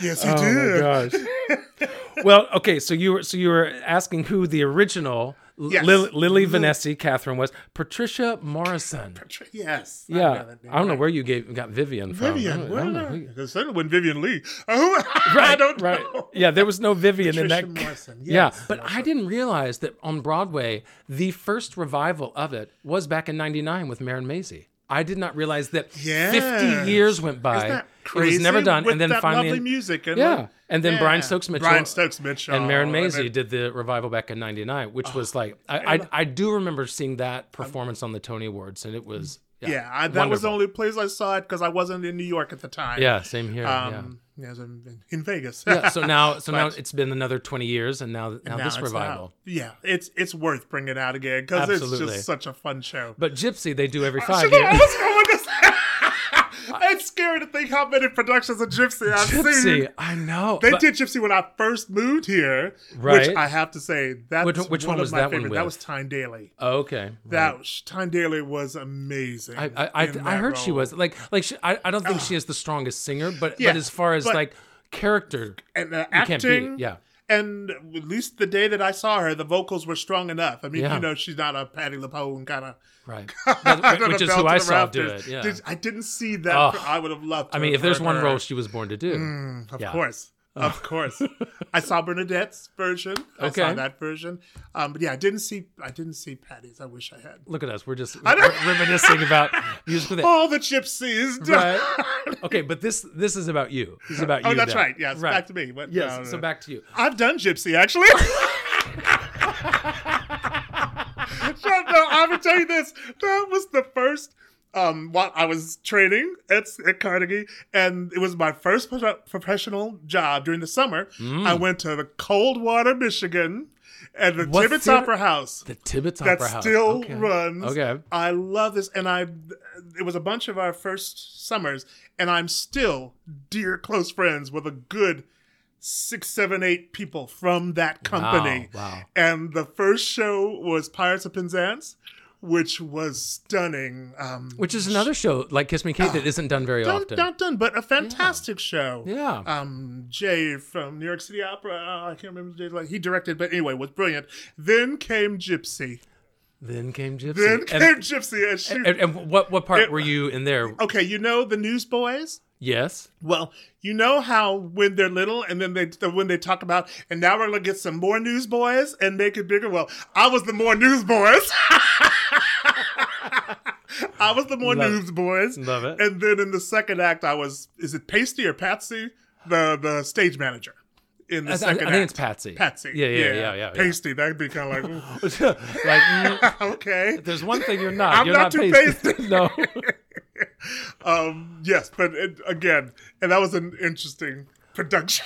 Yes, he Oh did. my gosh. well, okay, so you were so you were asking who the original Yes. Lil- Lily mm-hmm. Vanessi Catherine was. Patricia Morison. Yes. Yeah, I don't know where you gave got Vivian from. Vivian. Where did I? Because wasn't Vivien Leigh. Oh, I don't right. know. Yeah, there was no Vivian in that. Patricia. Morrison, Yeah, yes. but I didn't realize that on Broadway, the first revival of it was back in '99 with Marin Mazzie. I did not realize that Yes. 50 years went by. It was never done, With and then that finally, lovely music. And yeah, and then yeah. Brian Stokes Mitchell, Brian Stokes Mitchell and Marin Mazzie then- did the revival back in '99, which was oh, like I, I I do remember seeing that performance on the Tony Awards, and it was yeah, Yeah, I, that was the only place I saw it because I wasn't in New York at the time. yeah, same here. yeah. Um, yeah, in, in Vegas. yeah. So now, so now it's been another 20 years, and now now, Now this revival. out. Yeah, it's it's worth bringing out again because it's just such a fun show. But Gypsy, they do every five should know I years. was going to say. It's scary to think how many productions of Gypsy I've Gypsy, seen. I know. They but- did Gypsy when I first moved here, Right. which I have to say that's Which- which one, one was my that one favorite. That was Tyne Daly. Oh, okay. That was, Tyne Daly was amazing. I I, I, I that heard she was like like she, I I don't think she is the strongest singer, but Yeah, but as far as but- like character, and the you can't beat acting. Yeah. And at least the day that I saw her, the vocals were strong enough. I mean, Yeah. you know, she's not a Patti LuPone kind of. Right. That- which is who I saw do it. Yeah. I didn't see that. Oh. I would have loved. To I mean, if there's one her. role she was born to do, mm, of yeah. course, of course, I saw Bernadette's version. I Okay. saw that version. Um, but yeah, I didn't see. I didn't see Patti's. I wish I had. look at us. We're just know. reminiscing about music with it. All the gypsies. Right. Okay, but this this is about you. This is about you. Oh, that's right. Yes, Right. back to me. But, Yes. no, no, So no. back to you. I've done gypsy actually. so, no, I'm gonna tell you this. That was the first. Um, while I was training at, at Carnegie, and it was my first pro- professional job during the summer. Mm. I went to the Coldwater, Michigan, and the What Tibbits Opera House The Tibbits Opera House that still okay. runs. Okay. I love this, and I. It was a bunch of our first summers, and I'm still dear close friends with a good six, seven, eight people from that company. Wow, wow. And the first show was Pirates of Penzance, which was stunning. Um, Which is another show like Kiss Me Kate that isn't done very dun, often. dun, dun, but a fantastic show. Yeah. Um, Jay from New York City Opera, uh, I can't remember Jay's like he directed, but anyway, was brilliant. Then came Gypsy. Then came Gypsy. Then and, came Gypsy, and she. and, and what what part It- were you in there? okay, you know the Newsboys. Yes. Well, you know how when they're little, and then they when they talk about, and now we're gonna get some more Newsboys and make it bigger. Well, I was the more Newsboys. I was the more Love- Newsboys. love it. And then in the second act, I was is it Pasty or Patsy, the the stage manager. In the I, I- I second think act. it's Patsy. Patsy. Yeah, yeah, yeah, yeah. yeah, Pasty. That'd be kind of like, like, mm, okay. there's one thing you're not. I'm you're not not, too pasty. pasty. no. Um, yes, but it, again, and that was an interesting production.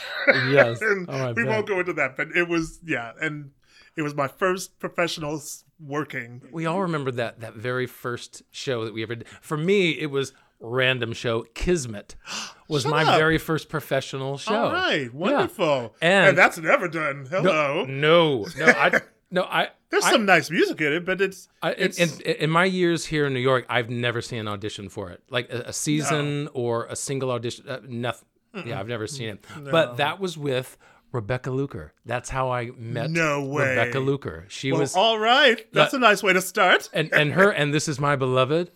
Yes. and Oh, we bet. won't go into that, but it was yeah, and it was my first professional working. We all remember that that very first show that we ever did. For me, it was random show. Kismet was Shut my up. very first professional show. All right, wonderful, And- and, that's never done. Hello. No, no, I no, I. There's I- some nice music in it, but it's I, in, it's in, in my years here in New York, I've never seen an audition for it, like a, a season or a single audition. Uh, nothing. Yeah, I've never seen it. But that was with Rebecca Luker. That's how I met No way. Rebecca Luker. She well, was all right. That's Uh, a nice way to start. and and her and this is my beloved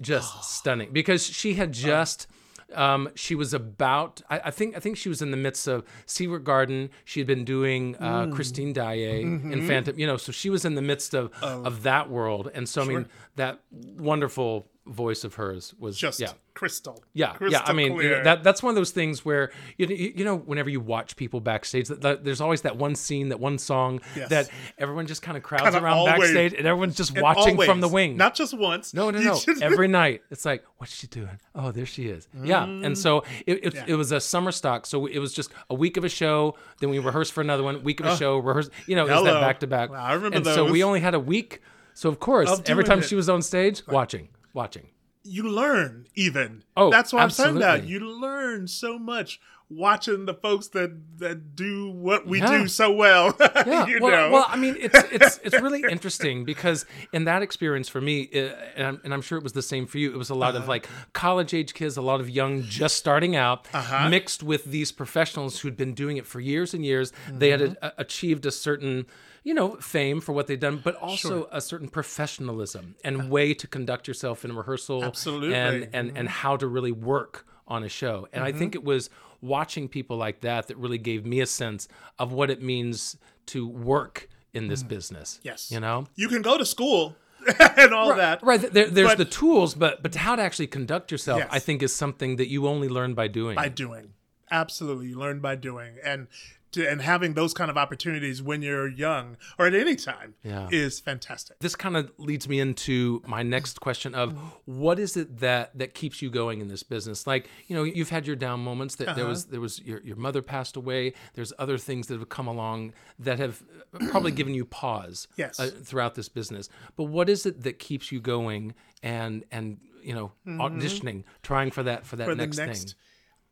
just stunning because she had just um, she was about I, I think I think she was in the midst of Secret Garden. She had been doing uh, Christine Daae in Phantom, you know, so she was in the midst of of that world. And so I mean that wonderful voice of hers was Just yeah. crystal. Yeah, crystal yeah. I mean, clear. that that's one of those things where you you know, whenever you watch people backstage, that, that there's always that one scene, that one song Yes. that everyone just kind of crowds Kinda around always- backstage, and everyone's just And watching from the always, wing. not just once. No, no, no. just- Every night, it's like, what's she doing? Oh, there she is. Yeah, and so it it, Yeah. it was a summer stock. So it was just a week of a show. Then we rehearsed for another one. Week of a uh, show. Rehearse. You know, was that back to back. I remember And so we only had a week. So of course, every time it. she was on stage, watching, watching. you learn even. Oh, that's what I'm saying. That you learn so much watching the folks that that do what we Yeah. do so well. Yeah, you well, know. well, I mean, it's it's it's really interesting because in that experience for me, uh, and, I'm, and I'm sure it was the same for you. It was a lot of Uh-huh. like college age kids, a lot of young, just starting out, mixed with these professionals who'd been doing it for years and years. They had Mm-hmm. a, achieved a certain, you know, fame for what they've done, but also a certain professionalism and way to conduct yourself in rehearsal, Absolutely. and and and how to really work on a show. And I Mm-hmm. think it was watching people like that that really gave me a sense of what it means to work in this business. Mm. Yes. You know? you can go to school and all that. Right. There, there's But- the tools, but but how to actually conduct yourself, Yes. I think, is something that you only learn by doing. by doing. Absolutely, you learn by doing, and to, and having those kind of opportunities when you're young or at any time Yeah. is fantastic. this kind of leads me into my next question of what is it that that keeps you going in this business like you know you've had your down moments that there Uh-huh. was there was your, your mother passed away there's other things that have come along that have probably given you pause Yes. uh, throughout this business but what is it that keeps you going and and you know auditioning trying for that for that Mm-hmm. For next, next, thing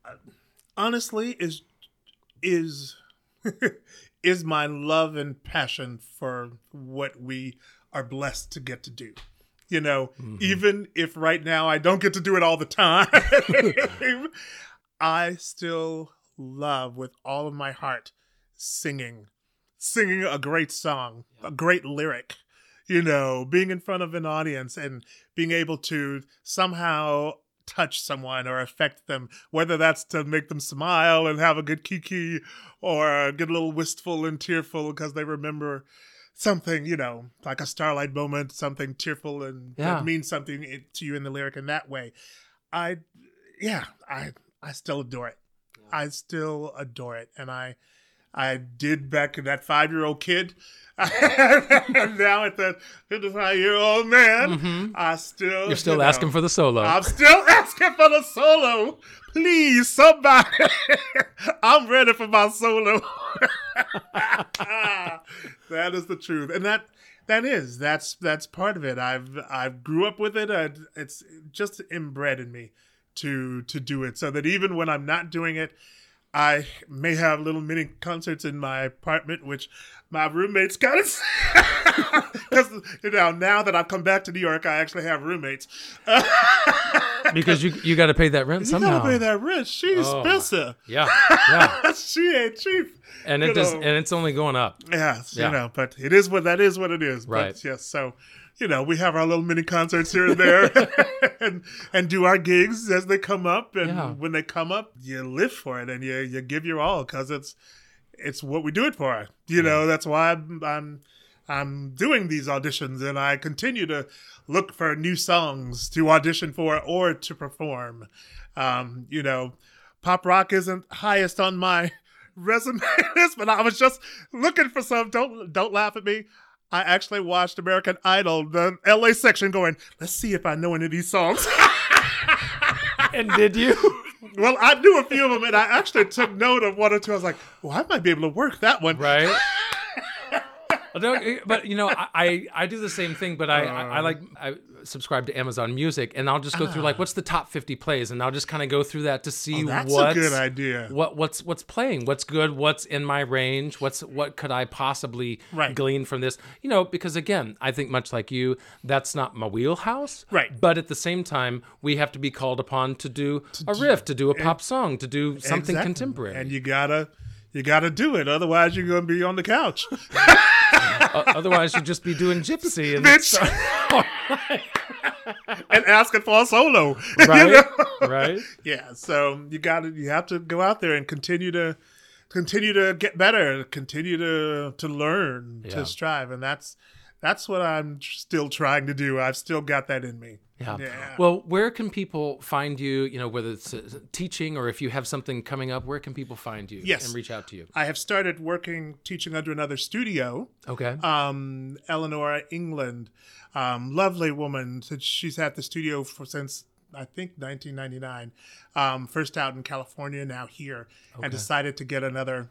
uh, honestly, is is is my love and passion for what we are blessed to get to do. You know, mm-hmm. even if right now I don't get to do it all the time, I still love with all of my heart singing, singing a great song, a great lyric. You know, being in front of an audience and being able to somehow touch someone or affect them, whether that's to make them smile and have a good kiki or get a little wistful and tearful because they remember something, you know, like a starlight moment, something tearful and Yeah. that means something to you in the lyric in that way. I, yeah, I, I still adore it. I still adore it. And I, I did back in that five year old kid. now at that 55 year old man, I still. Mm-hmm. you're still asking for the solo I'm still asking for the solo. Please, somebody. I'm ready for my solo. that is the truth, and that that is that's that's part of it. I've I've grew up with it. I, it's just inbred in me to to do it, so that even when I'm not doing it, I may have little mini concerts in my apartment, which my roommates kind of because you know now that I've come back to New York, I actually have roommates. because you you got to pay that rent You somehow. gotta pay that rent. She's Oh, expensive. Yeah, yeah, she ain't cheap. and it just and it's only going up. Yes, Yeah. you know, but it is what that is what it is. Right. But yes, so you know, we have our little mini concerts here and there and and do our gigs as they come up and Yeah. when they come up, you live for it and you you give your all cuz it's it's what we do it for. You know, that's why I'm, I'm I'm doing these auditions and I continue to look for new songs to audition for or to perform. Um, you know, pop rock isn't highest on my resume list, but I was just looking for some. Don't don't laugh at me. I actually watched American Idol, the LA section, going, let's see if I know any of these songs. And did you? well, I knew a few of them, and I actually took note of one or two. I was like, well, I might be able to work that one. right? But you know, I, I do the same thing, but I, I, I like I subscribe to Amazon Music, and I'll just go through like ah. what's the top fifty plays, and I'll just kind of go through that to see Oh, that's what's a good idea. what what's what's playing, what's good, what's in my range, what's what could I possibly Right. glean from this? You know, because again, I think much like you, that's not my wheelhouse, Right. But at the same time, we have to be called upon to do a riff, to do a pop song, to do something Exactly. contemporary. and you gotta you gotta do it. Otherwise, you're gonna be on the couch. Otherwise, you'd just be doing gypsy and Bitch. and asking for a solo. you right, know? right. Yeah, so you got to you have to go out there and continue to continue to get better, continue to to learn, Yeah. to strive, and that's that's what I'm still trying to do. I've still got that in me. Yeah. Yeah. Well, where can people find you? You know, whether it's uh, teaching or if you have something coming up, where can people find you Yes. and reach out to you? I have started working teaching under another studio. Okay. Um, Eleonor England, um, lovely woman. Since She's had the studio for since I think 1999. Um, first out in California, now here, and decided to get another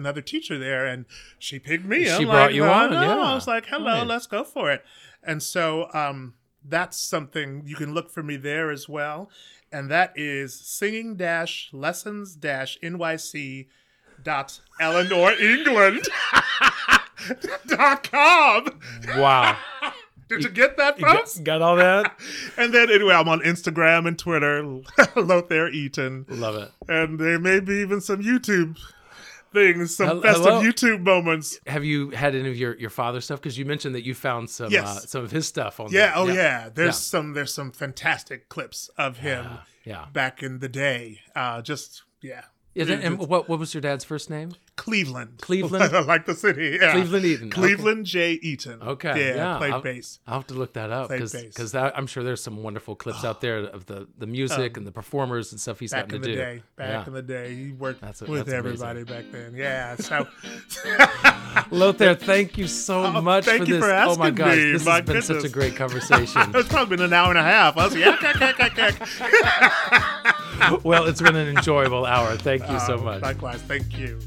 another teacher there, and she picked me. She I'm brought like, you "Oh, on, no." yeah. I was like, "Hello, Right. let's go for it." And so um, that's something you can look for me there as well, and that is singing dash lessons dash nyc dot Eleonor England dot com. wow. Did you get that, You got, got all that? And then anyway, I'm on Instagram and Twitter, Lothair Eaton, Love it. and there may be even some YouTube things, some festive hello? YouTube moments. Have you had any of your, your father's stuff? Because you mentioned that you found some Yes. uh, some of his stuff on Yeah, there. oh yeah. There's Yeah. some there's some fantastic clips of him Yeah. back in the day. Uh, just yeah, it- and what what was your dad's first name? Cleveland, Cleveland? I like the city. Yeah. Cleveland Eaton, okay. Cleveland J. Eaton. Okay. yeah, Yeah. played I'll, bass. I'll have to look that up because. I'm sure there's some wonderful clips out there of the, the music um, and the performers and stuff he's. Back in the do. day, back Yeah. in the day, he worked That's- with that's amazing. everybody back then. Yeah, so Lothair, thank you so Oh, much thank for you this. for oh my gosh, me. this My has been such a great conversation. it's probably been an hour and a half. I was like, yeah, okay, okay, okay. Well, it's been an enjoyable hour. Thank you so Oh, much. Likewise, thank you.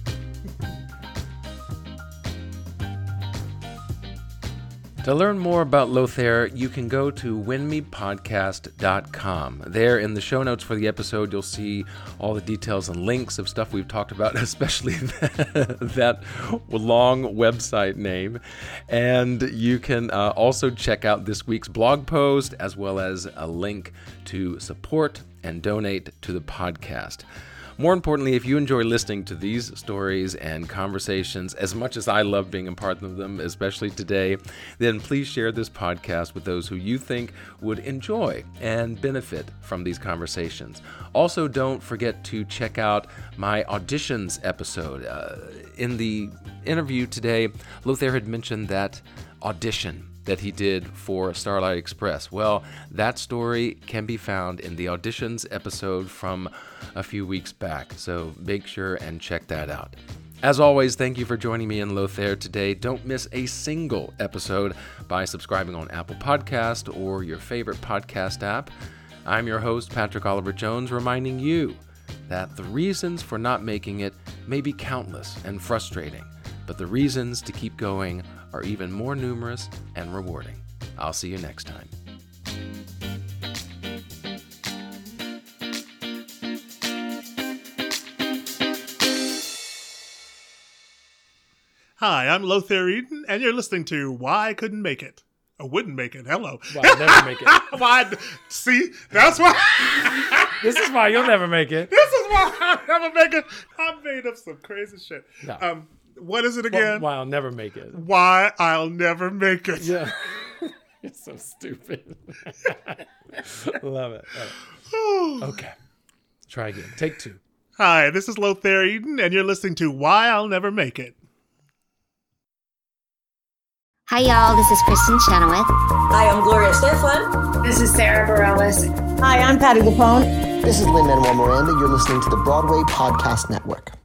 To learn more about Lothair, you can go to winmipodcast.com. There in the show notes for the episode, you'll see all the details and links of stuff we've talked about, especially that, long website name. And you can uh, also check out this week's blog post as well as a link to support and donate to the podcast. More importantly, if you enjoy listening to these stories and conversations as much as I love being a part of them, especially today, then please share this podcast with those who you think would enjoy and benefit from these conversations. Also, don't forget to check out my auditions episode. Uh, in the interview today, Lothair had mentioned that audition that he did for Starlight Express. Well, that story can be found in the auditions episode from a few weeks back, so make sure and check that out. As always, thank you for joining me in Lothair today. Don't miss a single episode by subscribing on Apple Podcast or your favorite podcast app. I'm your host, Patrick Oliver Jones, reminding you that the reasons for not making it may be countless and frustrating, but the reasons to keep going are even more numerous and rewarding. I'll see you next time. Hi, I'm Lothair Eaton, and you're listening to Why I Couldn't Make It. I wouldn't make it. Hello. Why I'll never make it. why? See, that's why. This is why you'll never make it. this is why I never make it. I made up some crazy shit. No. Um, what is it again? why I'll never make it. Why I'll never make it. Yeah. You're so stupid. Love it. Love it. Okay. Try again. Take two. Hi, this is Lothair Eaton, and you're listening to Why I'll Never Make It. Hi, y'all. This is Kristin Chenoweth. Hi, I'm Gloria Estefan. This is Sara Bareilles. Hi, I'm Patti LuPone. This is Lin-Manuel Miranda. You're listening to the Broadway Podcast Network.